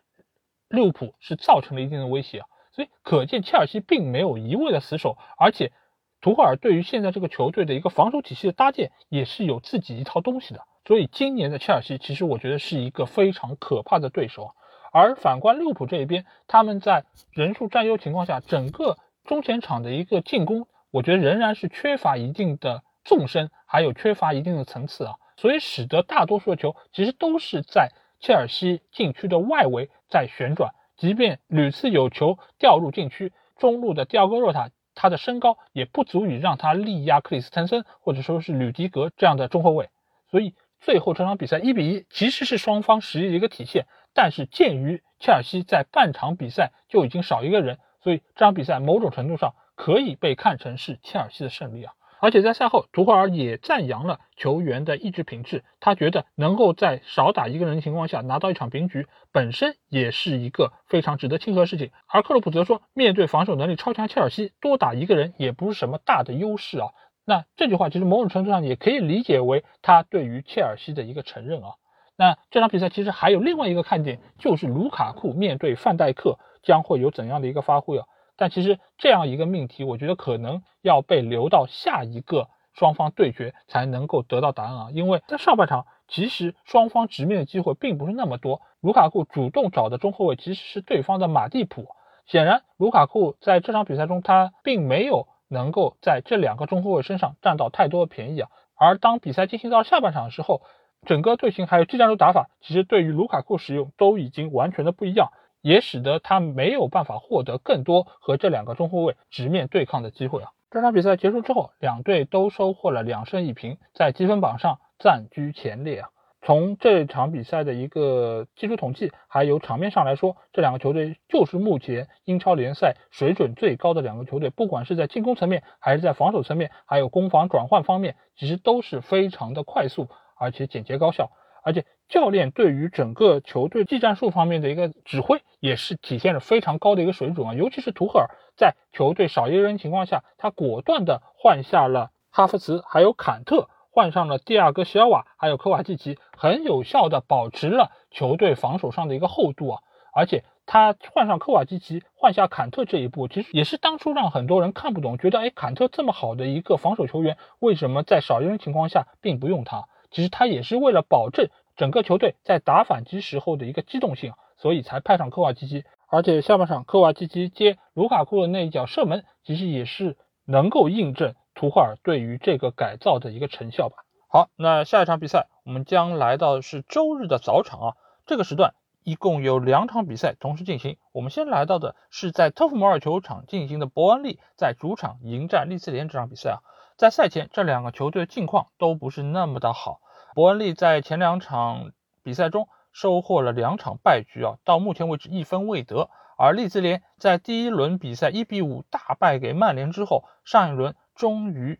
利物浦是造成了一定的威胁啊，所以可见切尔西并没有一味的死守，而且图赫尔对于现在这个球队的一个防守体系的搭建也是有自己一套东西的。所以今年的切尔西其实我觉得是一个非常可怕的对手。而反观利物浦这一边，他们在人数占优情况下，整个中前场的一个进攻，我觉得仍然是缺乏一定的纵深，还有缺乏一定的层次啊。所以使得大多数的球其实都是在切尔西禁区的外围在旋转，即便屡次有球掉入禁区，中路的迪奥戈若塔他的身高也不足以让他力压克里斯滕森或者说是吕迪格这样的中后卫，所以最后这场比赛一比一其实是双方实力的一个体现。但是鉴于切尔西在半场比赛就已经少一个人，所以这场比赛某种程度上可以被看成是切尔西的胜利啊！而且在赛后，图赫尔也赞扬了球员的意志品质，他觉得能够在少打一个人的情况下拿到一场平局，本身也是一个非常值得庆贺的事情。而克洛普则说，面对防守能力超强切尔西，多打一个人也不是什么大的优势啊。那这句话其实某种程度上也可以理解为他对于切尔西的一个承认啊。那这场比赛其实还有另外一个看点，就是卢卡库面对范戴克将会有怎样的一个发挥啊？但其实这样一个命题，我觉得可能要被留到下一个双方对决才能够得到答案啊。因为在上半场，其实双方直面的机会并不是那么多。卢卡库主动找的中后卫其实是对方的马蒂普，显然卢卡库在这场比赛中他并没有能够在这两个中后卫身上占到太多的便宜啊。而当比赛进行到下半场的时候，整个队形还有技战术打法，其实对于卢卡库使用都已经完全的不一样，也使得他没有办法获得更多和这两个中后卫直面对抗的机会啊。这场比赛结束之后，两队都收获了两胜一平，在积分榜上暂居前列啊。从这场比赛的一个技术统计，还有场面上来说，这两个球队就是目前英超联赛水准最高的两个球队，不管是在进攻层面，还是在防守层面，还有攻防转换方面，其实都是非常的快速。而且简洁高效，而且教练对于整个球队技战术方面的一个指挥也是体现了非常高的一个水准啊！尤其是图赫尔在球队少一人情况下，他果断的换下了哈弗茨，还有坎特，换上了蒂亚戈席尔瓦，还有科瓦蒂奇，很有效的保持了球队防守上的一个厚度啊！而且他换上科瓦基奇，换下坎特这一步，其实也是当初让很多人看不懂，觉得哎，坎特这么好的一个防守球员，为什么在少一人情况下并不用他？其实他也是为了保证整个球队在打反击时候的一个机动性，所以才派上科瓦基奇。而且下半场科瓦基奇接卢卡库的那一脚射门，其实也是能够印证图赫尔对于这个改造的一个成效吧。好，那下一场比赛我们将来到的是周日的早场啊，这个时段一共有两场比赛同时进行。我们先来到的是在特福摩尔球场进行的伯恩利在主场迎战利兹联这场比赛啊。在赛前，这两个球队的近况都不是那么的好。伯恩利在前两场比赛中收获了两场败局啊，到目前为止一分未得。而利兹联在第一轮比赛一比五大败给曼联之后，上一轮终于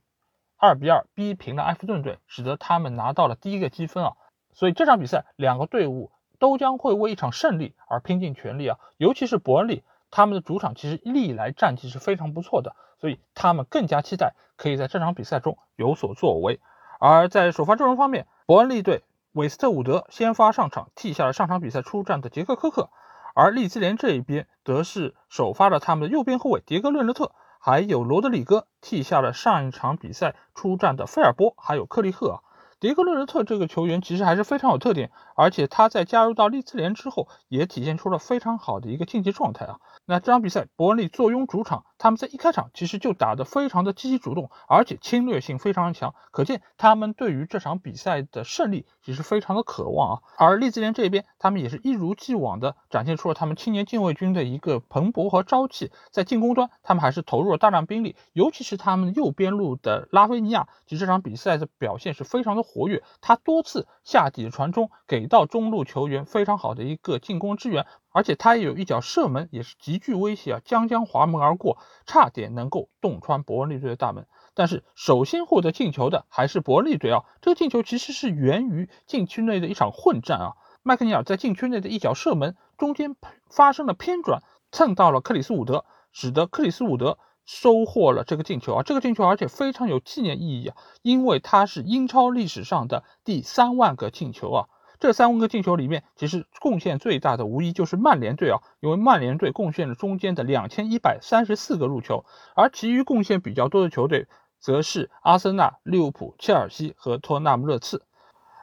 二比二逼平了埃弗顿队，使得他们拿到了第一个积分啊。所以这场比赛两个队伍都将会为一场胜利而拼尽全力啊。尤其是伯恩利，他们的主场其实历来战绩是非常不错的。所以他们更加期待可以在这场比赛中有所作为。而在首发阵容方面，伯恩利队韦斯特伍德先发上场，替下了上场比赛出战的杰克科克；而利兹联这一边则是首发了他们的右边后卫迭戈论勒特，还有罗德里戈替下了上一场比赛出战的菲尔波，还有克利赫啊。迭戈·伦特这个球员其实还是非常有特点，而且他在加入到利兹联之后，也体现出了非常好的一个竞技状态啊。那这场比赛，伯恩利坐拥主场，他们在一开场其实就打得非常的积极主动，而且侵略性非常强，可见他们对于这场比赛的胜利其实非常的渴望啊。而利兹联这边，他们也是一如既往的展现出了他们青年禁卫军的一个蓬勃和朝气，在进攻端，他们还是投入了大量兵力，尤其是他们右边路的拉菲尼亚，其实这场比赛的表现是非常的。活跃，他多次下底传中，给到中路球员非常好的一个进攻支援，而且他也有一脚射门，也是极具威胁啊，将将滑门而过，差点能够洞穿伯恩利队的大门。但是首先获得进球的还是伯恩利队啊，这个进球其实是源于禁区内的一场混战啊，麦克尼尔在禁区内的一脚射门中间发生了偏转，蹭到了克里斯伍德，使得克里斯伍德。收获了这个进球啊！这个进球而且非常有纪念意义啊，因为它是英超历史上的第三万个进球啊！这三个进球里面，其实贡献最大的无疑就是曼联队啊，因为曼联队贡献了中间的两千一百三十四个入球，而其余贡献比较多的球队则是阿森纳、利物浦、切尔西和托纳姆热刺，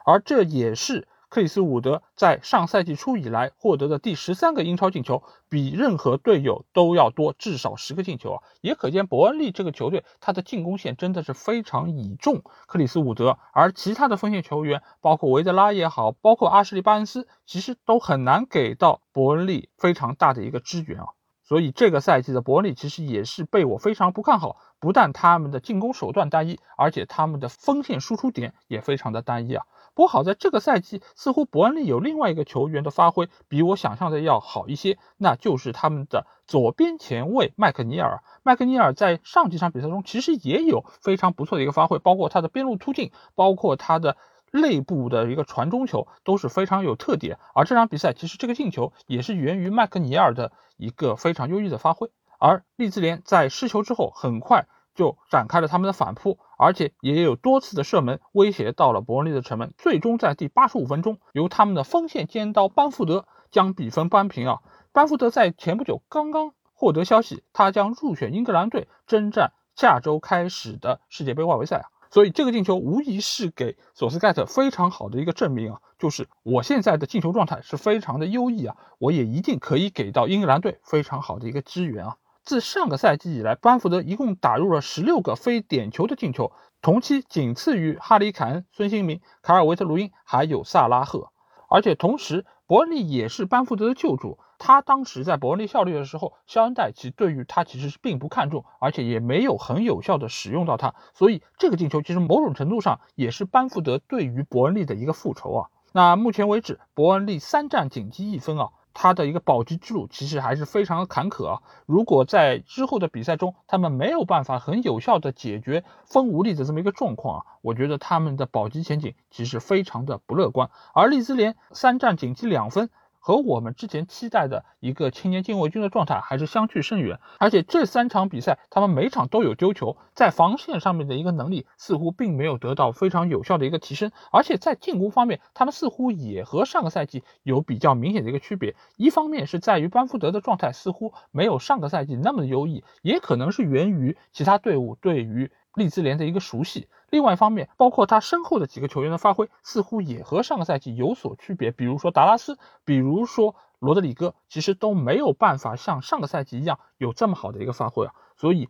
而这也是。克里斯伍德在上赛季初以来获得的第十三个英超进球，比任何队友都要多至少十个进球啊！也可见伯恩利这个球队，他的进攻线真的是非常倚重克里斯伍德，而其他的锋线球员，包括维德拉也好，包括阿什利巴恩斯，其实都很难给到伯恩利非常大的一个支援啊！所以这个赛季的伯恩利其实也是被我非常不看好，不但他们的进攻手段单一，而且他们的锋线输出点也非常的单一啊！不过好在这个赛季，似乎伯恩利有另外一个球员的发挥比我想象的要好一些，那就是他们的左边前卫麦克尼尔。麦克尼尔在上几场比赛中其实也有非常不错的一个发挥，包括他的边路突进，包括他的内部的一个传中球都是非常有特点。而这场比赛其实这个进球也是源于麦克尼尔的一个非常优异的发挥。而利兹联在失球之后，很快。就展开了他们的反扑，而且也有多次的射门威胁到了伯恩利的城门。最终在第八十五分钟，由他们的锋线尖刀班福德将比分扳平啊！班福德在前不久刚刚获得消息，他将入选英格兰队征战下周开始的世界杯外围赛啊！所以这个进球无疑是给索斯盖特非常好的一个证明啊，就是我现在的进球状态是非常的优异啊，我也一定可以给到英格兰队非常好的一个支援啊！自上个赛季以来，班福德一共打入了十六个非点球的进球，同期仅次于哈里凯恩、孙兴民、卡尔维特卢因还有萨拉赫。而且同时，伯恩利也是班福德的救主。他当时在伯恩利效力的时候，肖恩戴奇对于他其实是并不看重，而且也没有很有效的使用到他。所以这个进球其实某种程度上也是班福德对于伯恩利的一个复仇啊。那目前为止，伯恩利三战仅积一分啊。他的一个保级之路其实还是非常的坎坷啊！如果在之后的比赛中，他们没有办法很有效的解决风无力的这么一个状况啊，我觉得他们的保级前景其实非常的不乐观。而利兹联三战仅积两分。和我们之前期待的一个青年禁卫军的状态还是相去甚远，而且这三场比赛他们每场都有丢球，在防线上面的一个能力似乎并没有得到非常有效的一个提升，而且在进攻方面，他们似乎也和上个赛季有比较明显的一个区别。一方面是在于班福德的状态似乎没有上个赛季那么优异，也可能是源于其他队伍对于利兹联的一个熟悉。另外一方面，包括他身后的几个球员的发挥，似乎也和上个赛季有所区别。比如说达拉斯，比如说罗德里戈，其实都没有办法像上个赛季一样有这么好的一个发挥啊。所以，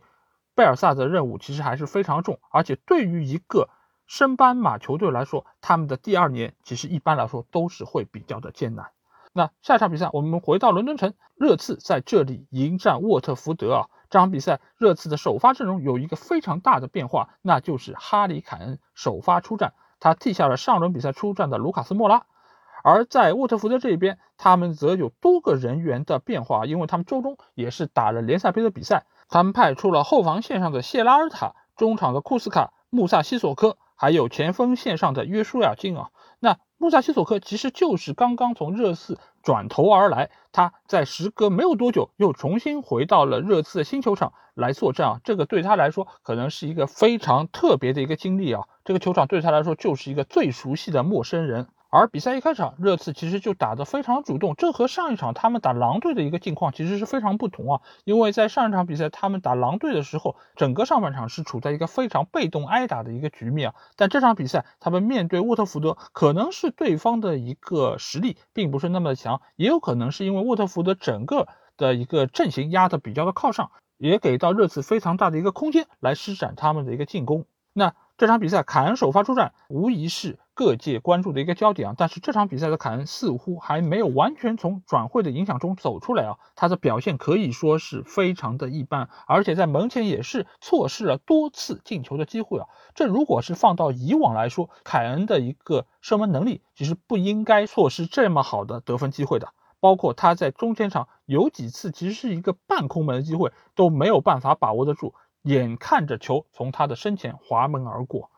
贝尔萨的任务其实还是非常重，而且对于一个升班马球队来说，他们的第二年其实一般来说都是会比较的艰难。那下一场比赛，我们回到伦敦城，热刺在这里迎战沃特福德啊。这场比赛，热刺的首发阵容有一个非常大的变化，那就是哈里凯恩首发出战，他替下了上轮比赛出战的卢卡斯莫拉。而在沃特福德这边，他们则有多个人员的变化，因为他们周中也是打了联赛杯的比赛，他们派出了后防线上的谢拉尔塔，中场的库斯卡、穆萨西索科，还有前锋线上的约书亚金啊。穆萨西索科其实就是刚刚从热刺。转头而来，他在时隔没有多久又重新回到了热刺的新球场来作战啊！这个对他来说可能是一个非常特别的一个经历啊！这个球场对他来说就是一个最熟悉的陌生人。而比赛一开场，热刺其实就打得非常主动，这和上一场他们打狼队的一个境况其实是非常不同啊。因为在上一场比赛他们打狼队的时候，整个上半场是处在一个非常被动挨打的一个局面啊。但这场比赛他们面对沃特福德，可能是对方的一个实力并不是那么强，也有可能是因为沃特福德整个的一个阵型压得比较的靠上，也给到热刺非常大的一个空间来施展他们的一个进攻。那这场比赛凯恩首发出战，无疑是。各界关注的一个焦点啊，但是这场比赛的凯恩似乎还没有完全从转会的影响中走出来啊，他的表现可以说是非常的一般，而且在门前也是错失了多次进球的机会啊。这如果是放到以往来说，凯恩的一个射门能力其实不应该错失这么好的得分机会的，包括他在中间场有几次其实是一个半空门的机会都没有办法把握得住，眼看着球从他的身前滑门而过。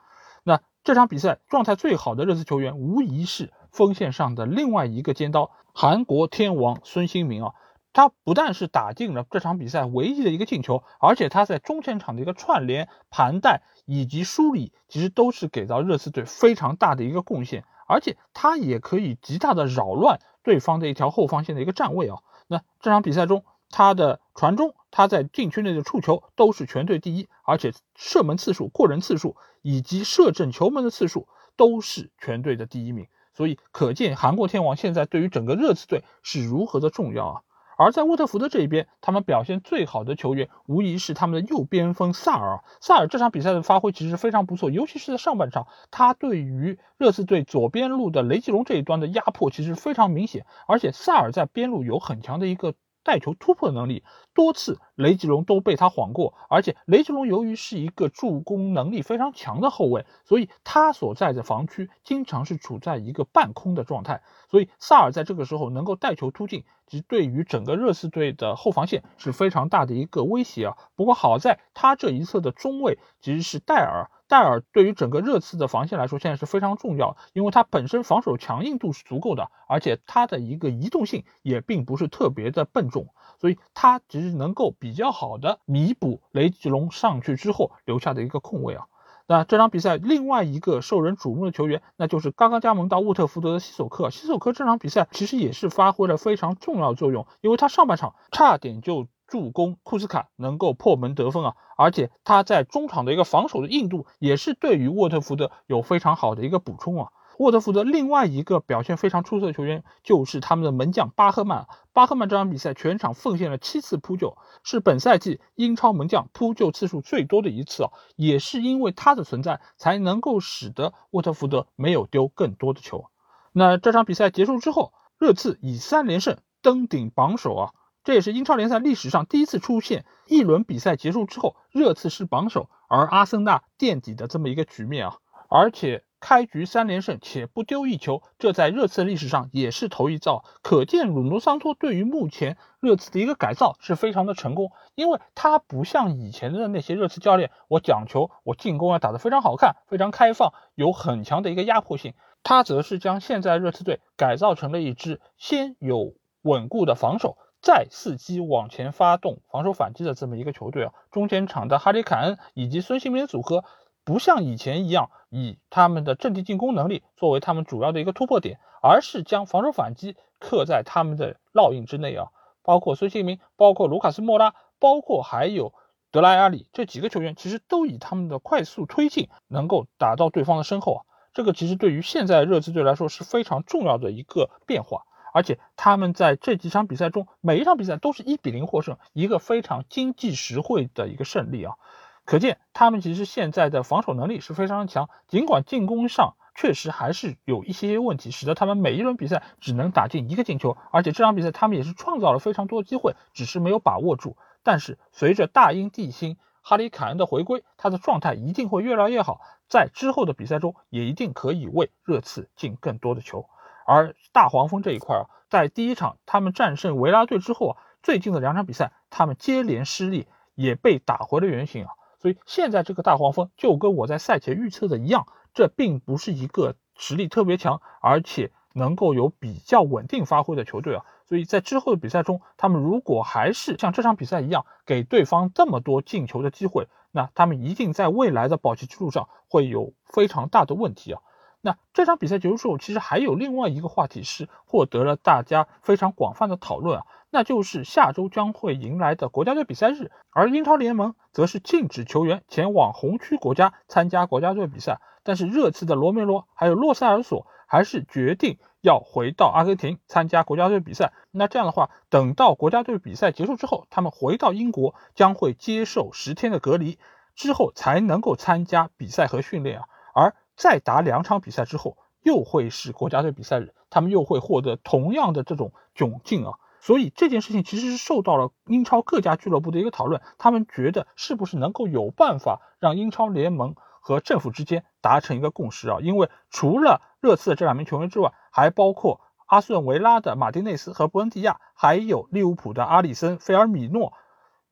这场比赛状态最好的热刺球员，无疑是锋线上的另外一个尖刀——韩国天王孙兴民啊！他不但是打进了这场比赛唯一的一个进球，而且他在中前场的一个串联、盘带以及梳理，其实都是给到热刺队非常大的一个贡献。而且他也可以极大的扰乱对方的一条后防线的一个站位啊。那这场比赛中，他的传中，他在禁区内的触球都是全队第一，而且射门次数、过人次数以及射正球门的次数都是全队的第一名。所以可见韩国天王现在对于整个热刺队是如何的重要啊！而在沃特福德这一边，他们表现最好的球员无疑是他们的右边锋萨尔。萨尔这场比赛的发挥其实非常不错，尤其是在上半场，他对于热刺队左边路的雷吉隆这一端的压迫其实非常明显，而且萨尔在边路有很强的一个。带球突破的能力，多次雷吉隆都被他晃过，而且雷吉隆由于是一个助攻能力非常强的后卫，所以他所在的防区经常是处在一个半空的状态，所以萨尔在这个时候能够带球突进，其实对于整个热刺队的后防线是非常大的一个威胁啊。不过好在他这一侧的中卫其实是戴尔。戴尔对于整个热刺的防线来说，现在是非常重要，因为他本身防守强硬度是足够的，而且他的一个移动性也并不是特别的笨重，所以他其实能够比较好的弥补雷吉隆上去之后留下的一个空位啊。那这场比赛另外一个受人瞩目的球员，那就是刚刚加盟到沃特福德的西索科。西索科这场比赛其实也是发挥了非常重要的作用，因为他上半场差点就。助攻库斯卡能够破门得分啊，而且他在中场的一个防守的硬度也是对于沃特福德有非常好的一个补充啊。沃特福德另外一个表现非常出色的球员就是他们的门将巴赫曼。巴赫曼这场比赛全场奉献了七次扑救，是本赛季英超门将扑救次数最多的一次啊。也是因为他的存在，才能够使得沃特福德没有丢更多的球。那这场比赛结束之后，热刺以三连胜登顶榜首啊。这也是英超联赛历史上第一次出现一轮比赛结束之后，热刺是榜首，而阿森纳垫底的这么一个局面啊！而且开局三连胜且不丢一球，这在热刺历史上也是头一遭。可见鲁诺桑托对于目前热刺的一个改造是非常的成功，因为他不像以前的那些热刺教练，我讲求我进攻要打得非常好看、非常开放，有很强的一个压迫性，他则是将现在热刺队改造成了一支先有稳固的防守。再伺机往前发动防守反击的这么一个球队啊，中前场的哈里凯恩以及孙兴民组合，不像以前一样以他们的阵地进攻能力作为他们主要的一个突破点，而是将防守反击刻在他们的烙印之内啊。包括孙兴民，包括卢卡斯莫拉，包括还有德莱阿里这几个球员，其实都以他们的快速推进能够打到对方的身后啊。这个其实对于现在热刺队来说是非常重要的一个变化。而且他们在这几场比赛中，每一场比赛都是一比零获胜，一个非常经济实惠的一个胜利啊！可见他们其实现在的防守能力是非常强，尽管进攻上确实还是有一些问题，使得他们每一轮比赛只能打进一个进球。而且这场比赛他们也是创造了非常多的机会，只是没有把握住。但是随着大英帝星哈里凯恩的回归，他的状态一定会越来越好，在之后的比赛中也一定可以为热刺进更多的球。而大黄蜂这一块啊，在第一场他们战胜维拉队之后啊，最近的两场比赛他们接连失利，也被打回了原形啊。所以现在这个大黄蜂就跟我在赛前预测的一样，这并不是一个实力特别强，而且能够有比较稳定发挥的球队啊。所以在之后的比赛中，他们如果还是像这场比赛一样给对方这么多进球的机会，那他们一定在未来的保级之路上会有非常大的问题啊。那这场比赛结束之后，其实还有另外一个话题是获得了大家非常广泛的讨论啊，那就是下周将会迎来的国家队比赛日，而英超联盟则是禁止球员前往红区国家参加国家队比赛，但是热刺的罗梅罗还有洛塞尔索还是决定要回到阿根廷参加国家队比赛。那这样的话，等到国家队比赛结束之后，他们回到英国将会接受十天的隔离，之后才能够参加比赛和训练啊，而。再打两场比赛之后，又会是国家队比赛日，他们又会获得同样的这种窘境啊！所以这件事情其实是受到了英超各家俱乐部的一个讨论，他们觉得是不是能够有办法让英超联盟和政府之间达成一个共识啊？因为除了热刺的这两名球员之外，还包括阿斯顿维拉的马丁内斯和布恩迪亚，还有利物浦的阿里森、菲尔米诺、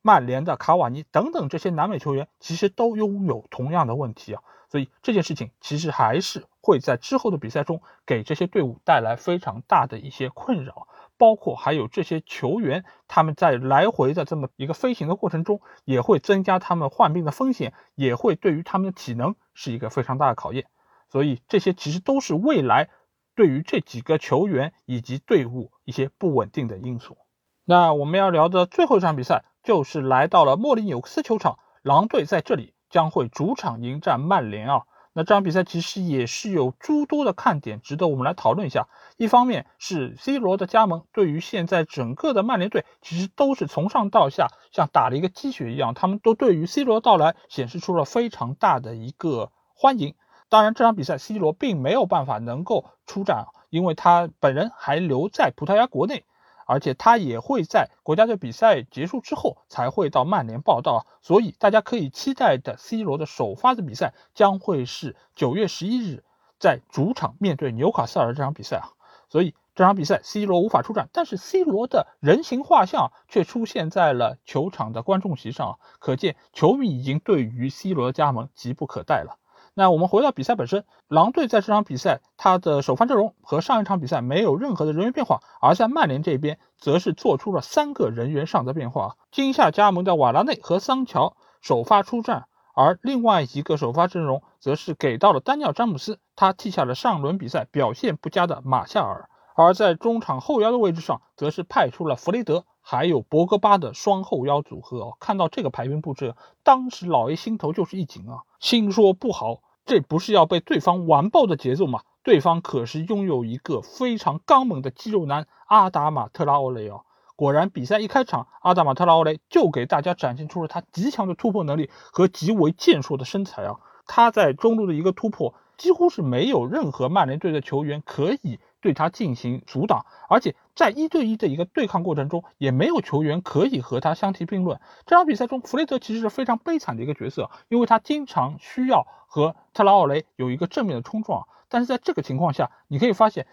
曼联的卡瓦尼等等这些南美球员，其实都拥有同样的问题啊！所以这件事情其实还是会在之后的比赛中给这些队伍带来非常大的一些困扰，包括还有这些球员他们在来回的这么一个飞行的过程中，也会增加他们患病的风险，也会对于他们的体能是一个非常大的考验。所以这些其实都是未来对于这几个球员以及队伍一些不稳定的因素。那我们要聊的最后一场比赛就是来到了莫里纽克斯球场，狼队在这里将会主场迎战曼联啊。那这场比赛其实也是有诸多的看点，值得我们来讨论一下。一方面是 C 罗的加盟，对于现在整个的曼联队其实都是从上到下像打了一个鸡血一样，他们都对于 C 罗的到来显示出了非常大的一个欢迎。当然，这场比赛 C 罗并没有办法能够出战，因为他本人还留在葡萄牙国内。而且他也会在国家队比赛结束之后才会到曼联报道，所以大家可以期待的 C 罗的首发的比赛将会是九月十一日在主场面对纽卡斯尔这场比赛啊。所以这场比赛 C 罗无法出战，但是 C 罗的人形画像却出现在了球场的观众席上，啊可见球迷已经对于 C 罗的加盟急不可待了。那我们回到比赛本身，狼队在这场比赛，他的首发阵容和上一场比赛没有任何的人员变化，而在曼联这边则是做出了三个人员上的变化。今夏加盟的瓦拉内和桑乔首发出战，而另外一个首发阵容则是给到了丹尼尔詹姆斯，他替下了上轮比赛表现不佳的马夏尔。而在中场后腰的位置上，则是派出了弗雷德还有博格巴的双后腰组合。哦，看到这个排兵布阵，当时老 A 心头就是一紧啊，心说不好。这不是要被对方完爆的节奏吗？对方可是拥有一个非常刚猛的肌肉男阿达马特拉欧雷哦。果然，比赛一开场，阿达马特拉欧雷就给大家展现出了他极强的突破能力和极为健硕的身材啊！他在中路的一个突破，几乎是没有任何曼联队的球员可以。对他进行阻挡，而且在一对一的一个对抗过程中，也没有球员可以和他相提并论。这场比赛中，弗雷德其实是非常悲惨的一个角色，因为他经常需要和特拉奥雷有一个正面的冲撞。但是在这个情况下，你可以发现，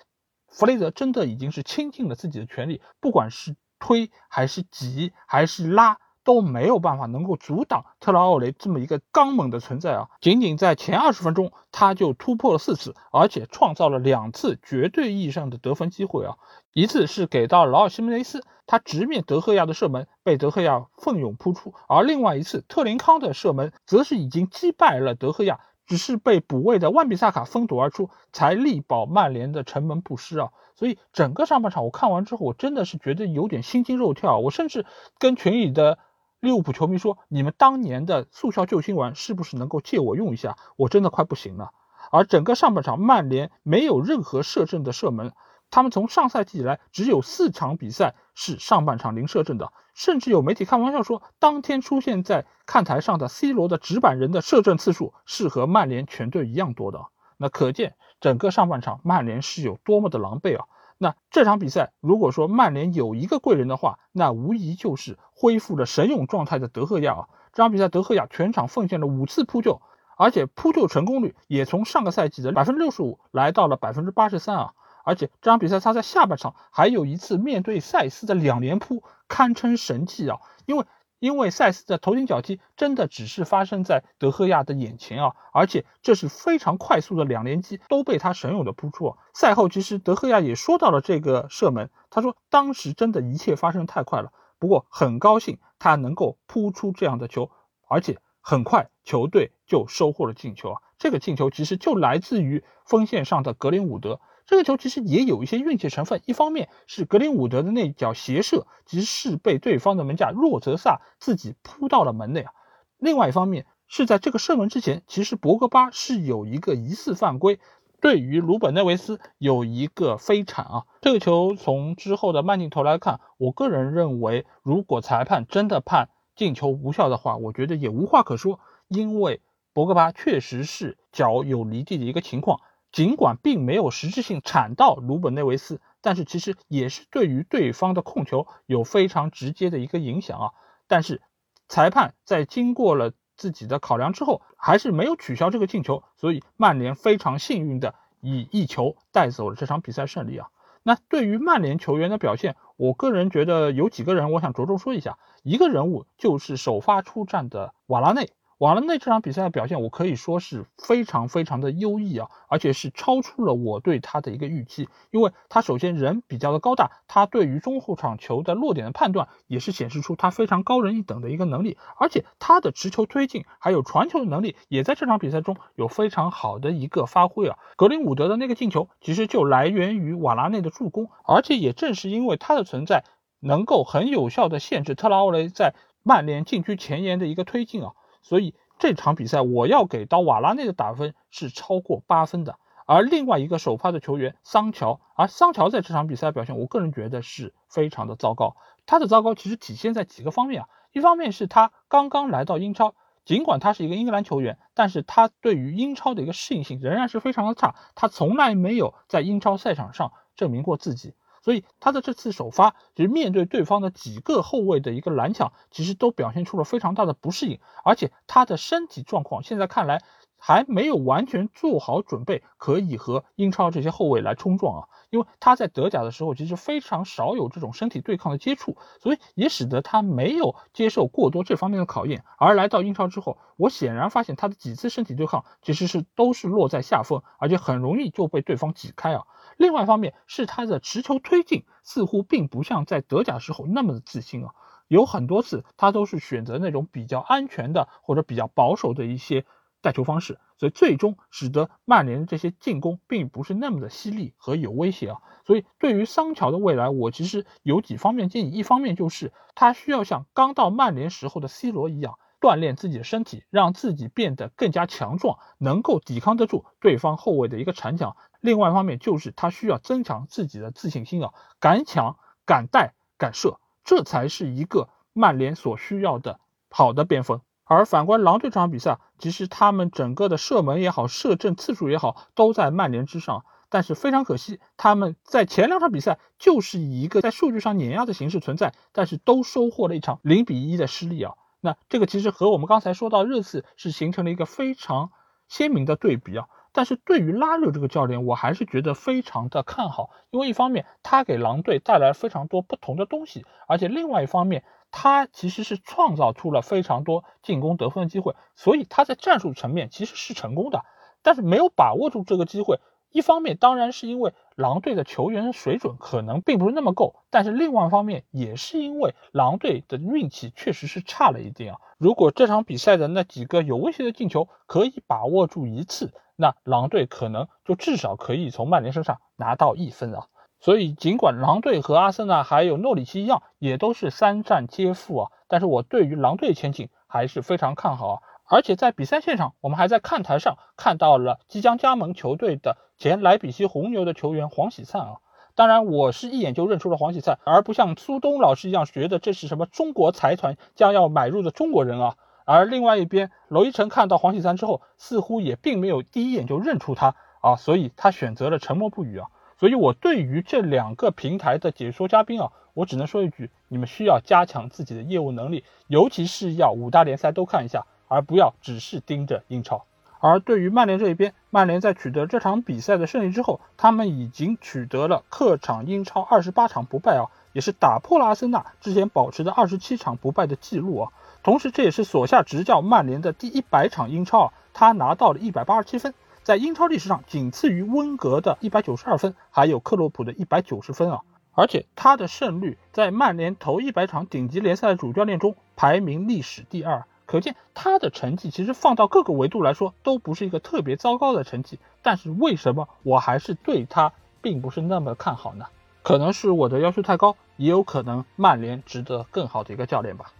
弗雷德真的已经是倾尽了自己的全力，不管是推还是挤还是拉。都没有办法能够阻挡特拉奥雷这么一个刚猛的存在啊！仅仅在前二十分钟，他就突破了四次，而且创造了两次绝对意义上的得分机会啊！一次是给到劳尔西门雷斯，他直面德赫亚的射门被德赫亚奋勇扑出；而另外一次特林康的射门，则是已经击败了德赫亚，只是被补位的万比萨卡封堵而出，才力保曼联的城门不失啊！所以整个上半场我看完之后，我真的是觉得有点心惊肉跳，我甚至跟群里的。利物浦球迷说：“你们当年的速效救心丸是不是能够借我用一下？我真的快不行了。”而整个上半场，曼联没有任何射正的射门，他们从上赛季以来只有四场比赛是上半场零射正的，甚至有媒体开玩笑说，当天出现在看台上的 C 罗的纸板人的射正次数是和曼联全队一样多的。那可见整个上半场曼联是有多么的狼狈啊！那这场比赛，如果说曼联有一个贵人的话，那无疑就是恢复了神勇状态的德赫亚啊！这场比赛，德赫亚全场奉献了五次扑救，而且扑救成功率也从上个赛季的百分之六十五来到了百分之八十三啊！而且这场比赛他在下半场还有一次面对塞斯的两连扑，堪称神迹啊！因为因为塞斯的头顶脚踢真的只是发生在德赫亚的眼前啊，而且这是非常快速的两连击，都被他神勇的扑出。赛后其实德赫亚也说到了这个射门，他说当时真的一切发生太快了，不过很高兴他能够扑出这样的球，而且很快球队就收获了进球啊。这个进球其实就来自于锋线上的格林伍德。这个球其实也有一些运气成分，一方面是格林伍德的那脚斜射，其实是被对方的门将若泽萨自己扑到了门内啊。另外一方面是在这个射门之前，其实博格巴是有一个疑似犯规，对于鲁本内维斯有一个飞铲啊。这个球从之后的慢镜头来看，我个人认为，如果裁判真的判进球无效的话，我觉得也无话可说，因为博格巴确实是脚有离地的一个情况。尽管并没有实质性铲到鲁本内维斯，但是其实也是对于对方的控球有非常直接的一个影响啊。但是裁判在经过了自己的考量之后，还是没有取消这个进球，所以曼联非常幸运的以一球带走了这场比赛胜利啊。那对于曼联球员的表现，我个人觉得有几个人我想着重说一下，一个人物就是首发出战的瓦拉内。瓦拉内这场比赛的表现，我可以说是非常非常的优异啊，而且是超出了我对他的一个预期。因为他首先人比较的高大，他对于中后场球的落点的判断也是显示出他非常高人一等的一个能力，而且他的持球推进还有传球的能力也在这场比赛中有非常好的一个发挥啊。格林伍德的那个进球其实就来源于瓦拉内的助攻，而且也正是因为他的存在，能够很有效的限制特拉奥雷在曼联禁区前沿的一个推进啊。所以这场比赛我要给到瓦拉内的打分是超过八分的，而另外一个首发的球员桑乔，而桑乔在这场比赛表现，我个人觉得是非常的糟糕。他的糟糕其实体现在几个方面啊，一方面是他刚刚来到英超，尽管他是一个英格兰球员，但是他对于英超的一个适应性仍然是非常的差，他从来没有在英超赛场上证明过自己。所以他的这次首发，其实面对对方的几个后卫的一个拦抢，其实都表现出了非常大的不适应，而且他的身体状况现在看来还没有完全做好准备，可以和英超这些后卫来冲撞啊。因为他在德甲的时候其实非常少有这种身体对抗的接触，所以也使得他没有接受过多这方面的考验。而来到英超之后，我显然发现他的几次身体对抗其实是都是落在下风，而且很容易就被对方挤开啊。另外一方面是他的持球推进似乎并不像在德甲时候那么的自信啊，有很多次他都是选择那种比较安全的或者比较保守的一些带球方式，所以最终使得曼联的这些进攻并不是那么的犀利和有威胁啊。所以对于桑乔的未来，我其实有几方面建议，一方面就是他需要像刚到曼联时候的 C 罗一样。锻炼自己的身体，让自己变得更加强壮，能够抵抗得住对方后卫的一个铲抢。另外一方面，就是他需要增强自己的自信心啊，敢抢、敢带、敢射，这才是一个曼联所需要的好的边锋。而反观狼队这场比赛，其实他们整个的射门也好，射正次数也好，都在曼联之上。但是非常可惜，他们在前两场比赛就是以一个在数据上碾压的形式存在，但是都收获了一场零比一的失利啊。那这个其实和我们刚才说到热刺是形成了一个非常鲜明的对比啊。但是对于拉热这个教练，我还是觉得非常的看好，因为一方面他给狼队带来非常多不同的东西，而且另外一方面他其实是创造出了非常多进攻得分的机会，所以他在战术层面其实是成功的，但是没有把握住这个机会。一方面当然是因为狼队的球员水准可能并不是那么够，但是另外一方面也是因为狼队的运气确实是差了一点啊。如果这场比赛的那几个有威胁的进球可以把握住一次，那狼队可能就至少可以从曼联身上拿到一分啊。所以尽管狼队和阿森纳还有诺里奇一样，也都是三战皆负啊，但是我对于狼队前景还是非常看好啊。而且在比赛现场，我们还在看台上看到了即将加盟球队的前莱比锡红牛的球员黄喜灿啊。当然，我是一眼就认出了黄喜灿，而不像苏东老师一样觉得这是什么中国财团将要买入的中国人啊。而另外一边，娄一成看到黄喜灿之后，似乎也并没有第一眼就认出他啊，所以他选择了沉默不语啊。所以我对于这两个平台的解说嘉宾啊，我只能说一句：你们需要加强自己的业务能力，尤其是要五大联赛都看一下。而不要只是盯着英超。而对于曼联这一边，曼联在取得这场比赛的胜利之后，他们已经取得了客场英超二十八场不败啊，也是打破了阿森纳之前保持的二十七场不败的记录啊。同时，这也是索夏执教曼联的第一百场英超啊，他拿到了一百八十七分，在英超历史上仅次于温格的一百九十二分，还有克洛普的一百九十分啊。而且他的胜率在曼联头一百场顶级联赛的主教练中排名历史第二。可见他的成绩其实放到各个维度来说都不是一个特别糟糕的成绩，但是为什么我还是对他并不是那么看好呢？可能是我的要求太高，也有可能曼联值得更好的一个教练吧。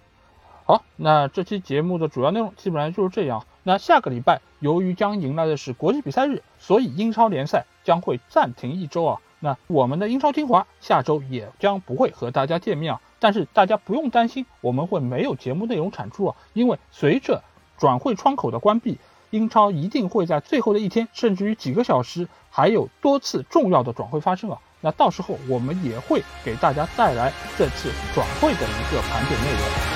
好，那这期节目的主要内容基本上就是这样。那下个礼拜由于将迎来的是国际比赛日，所以英超联赛将会暂停一周啊。那我们的英超精华下周也将不会和大家见面啊。但是大家不用担心，我们会没有节目内容产出啊，因为随着转会窗口的关闭，英超一定会在最后的一天，甚至于几个小时，还有多次重要的转会发生啊。那到时候我们也会给大家带来这次转会的一个盘点内容。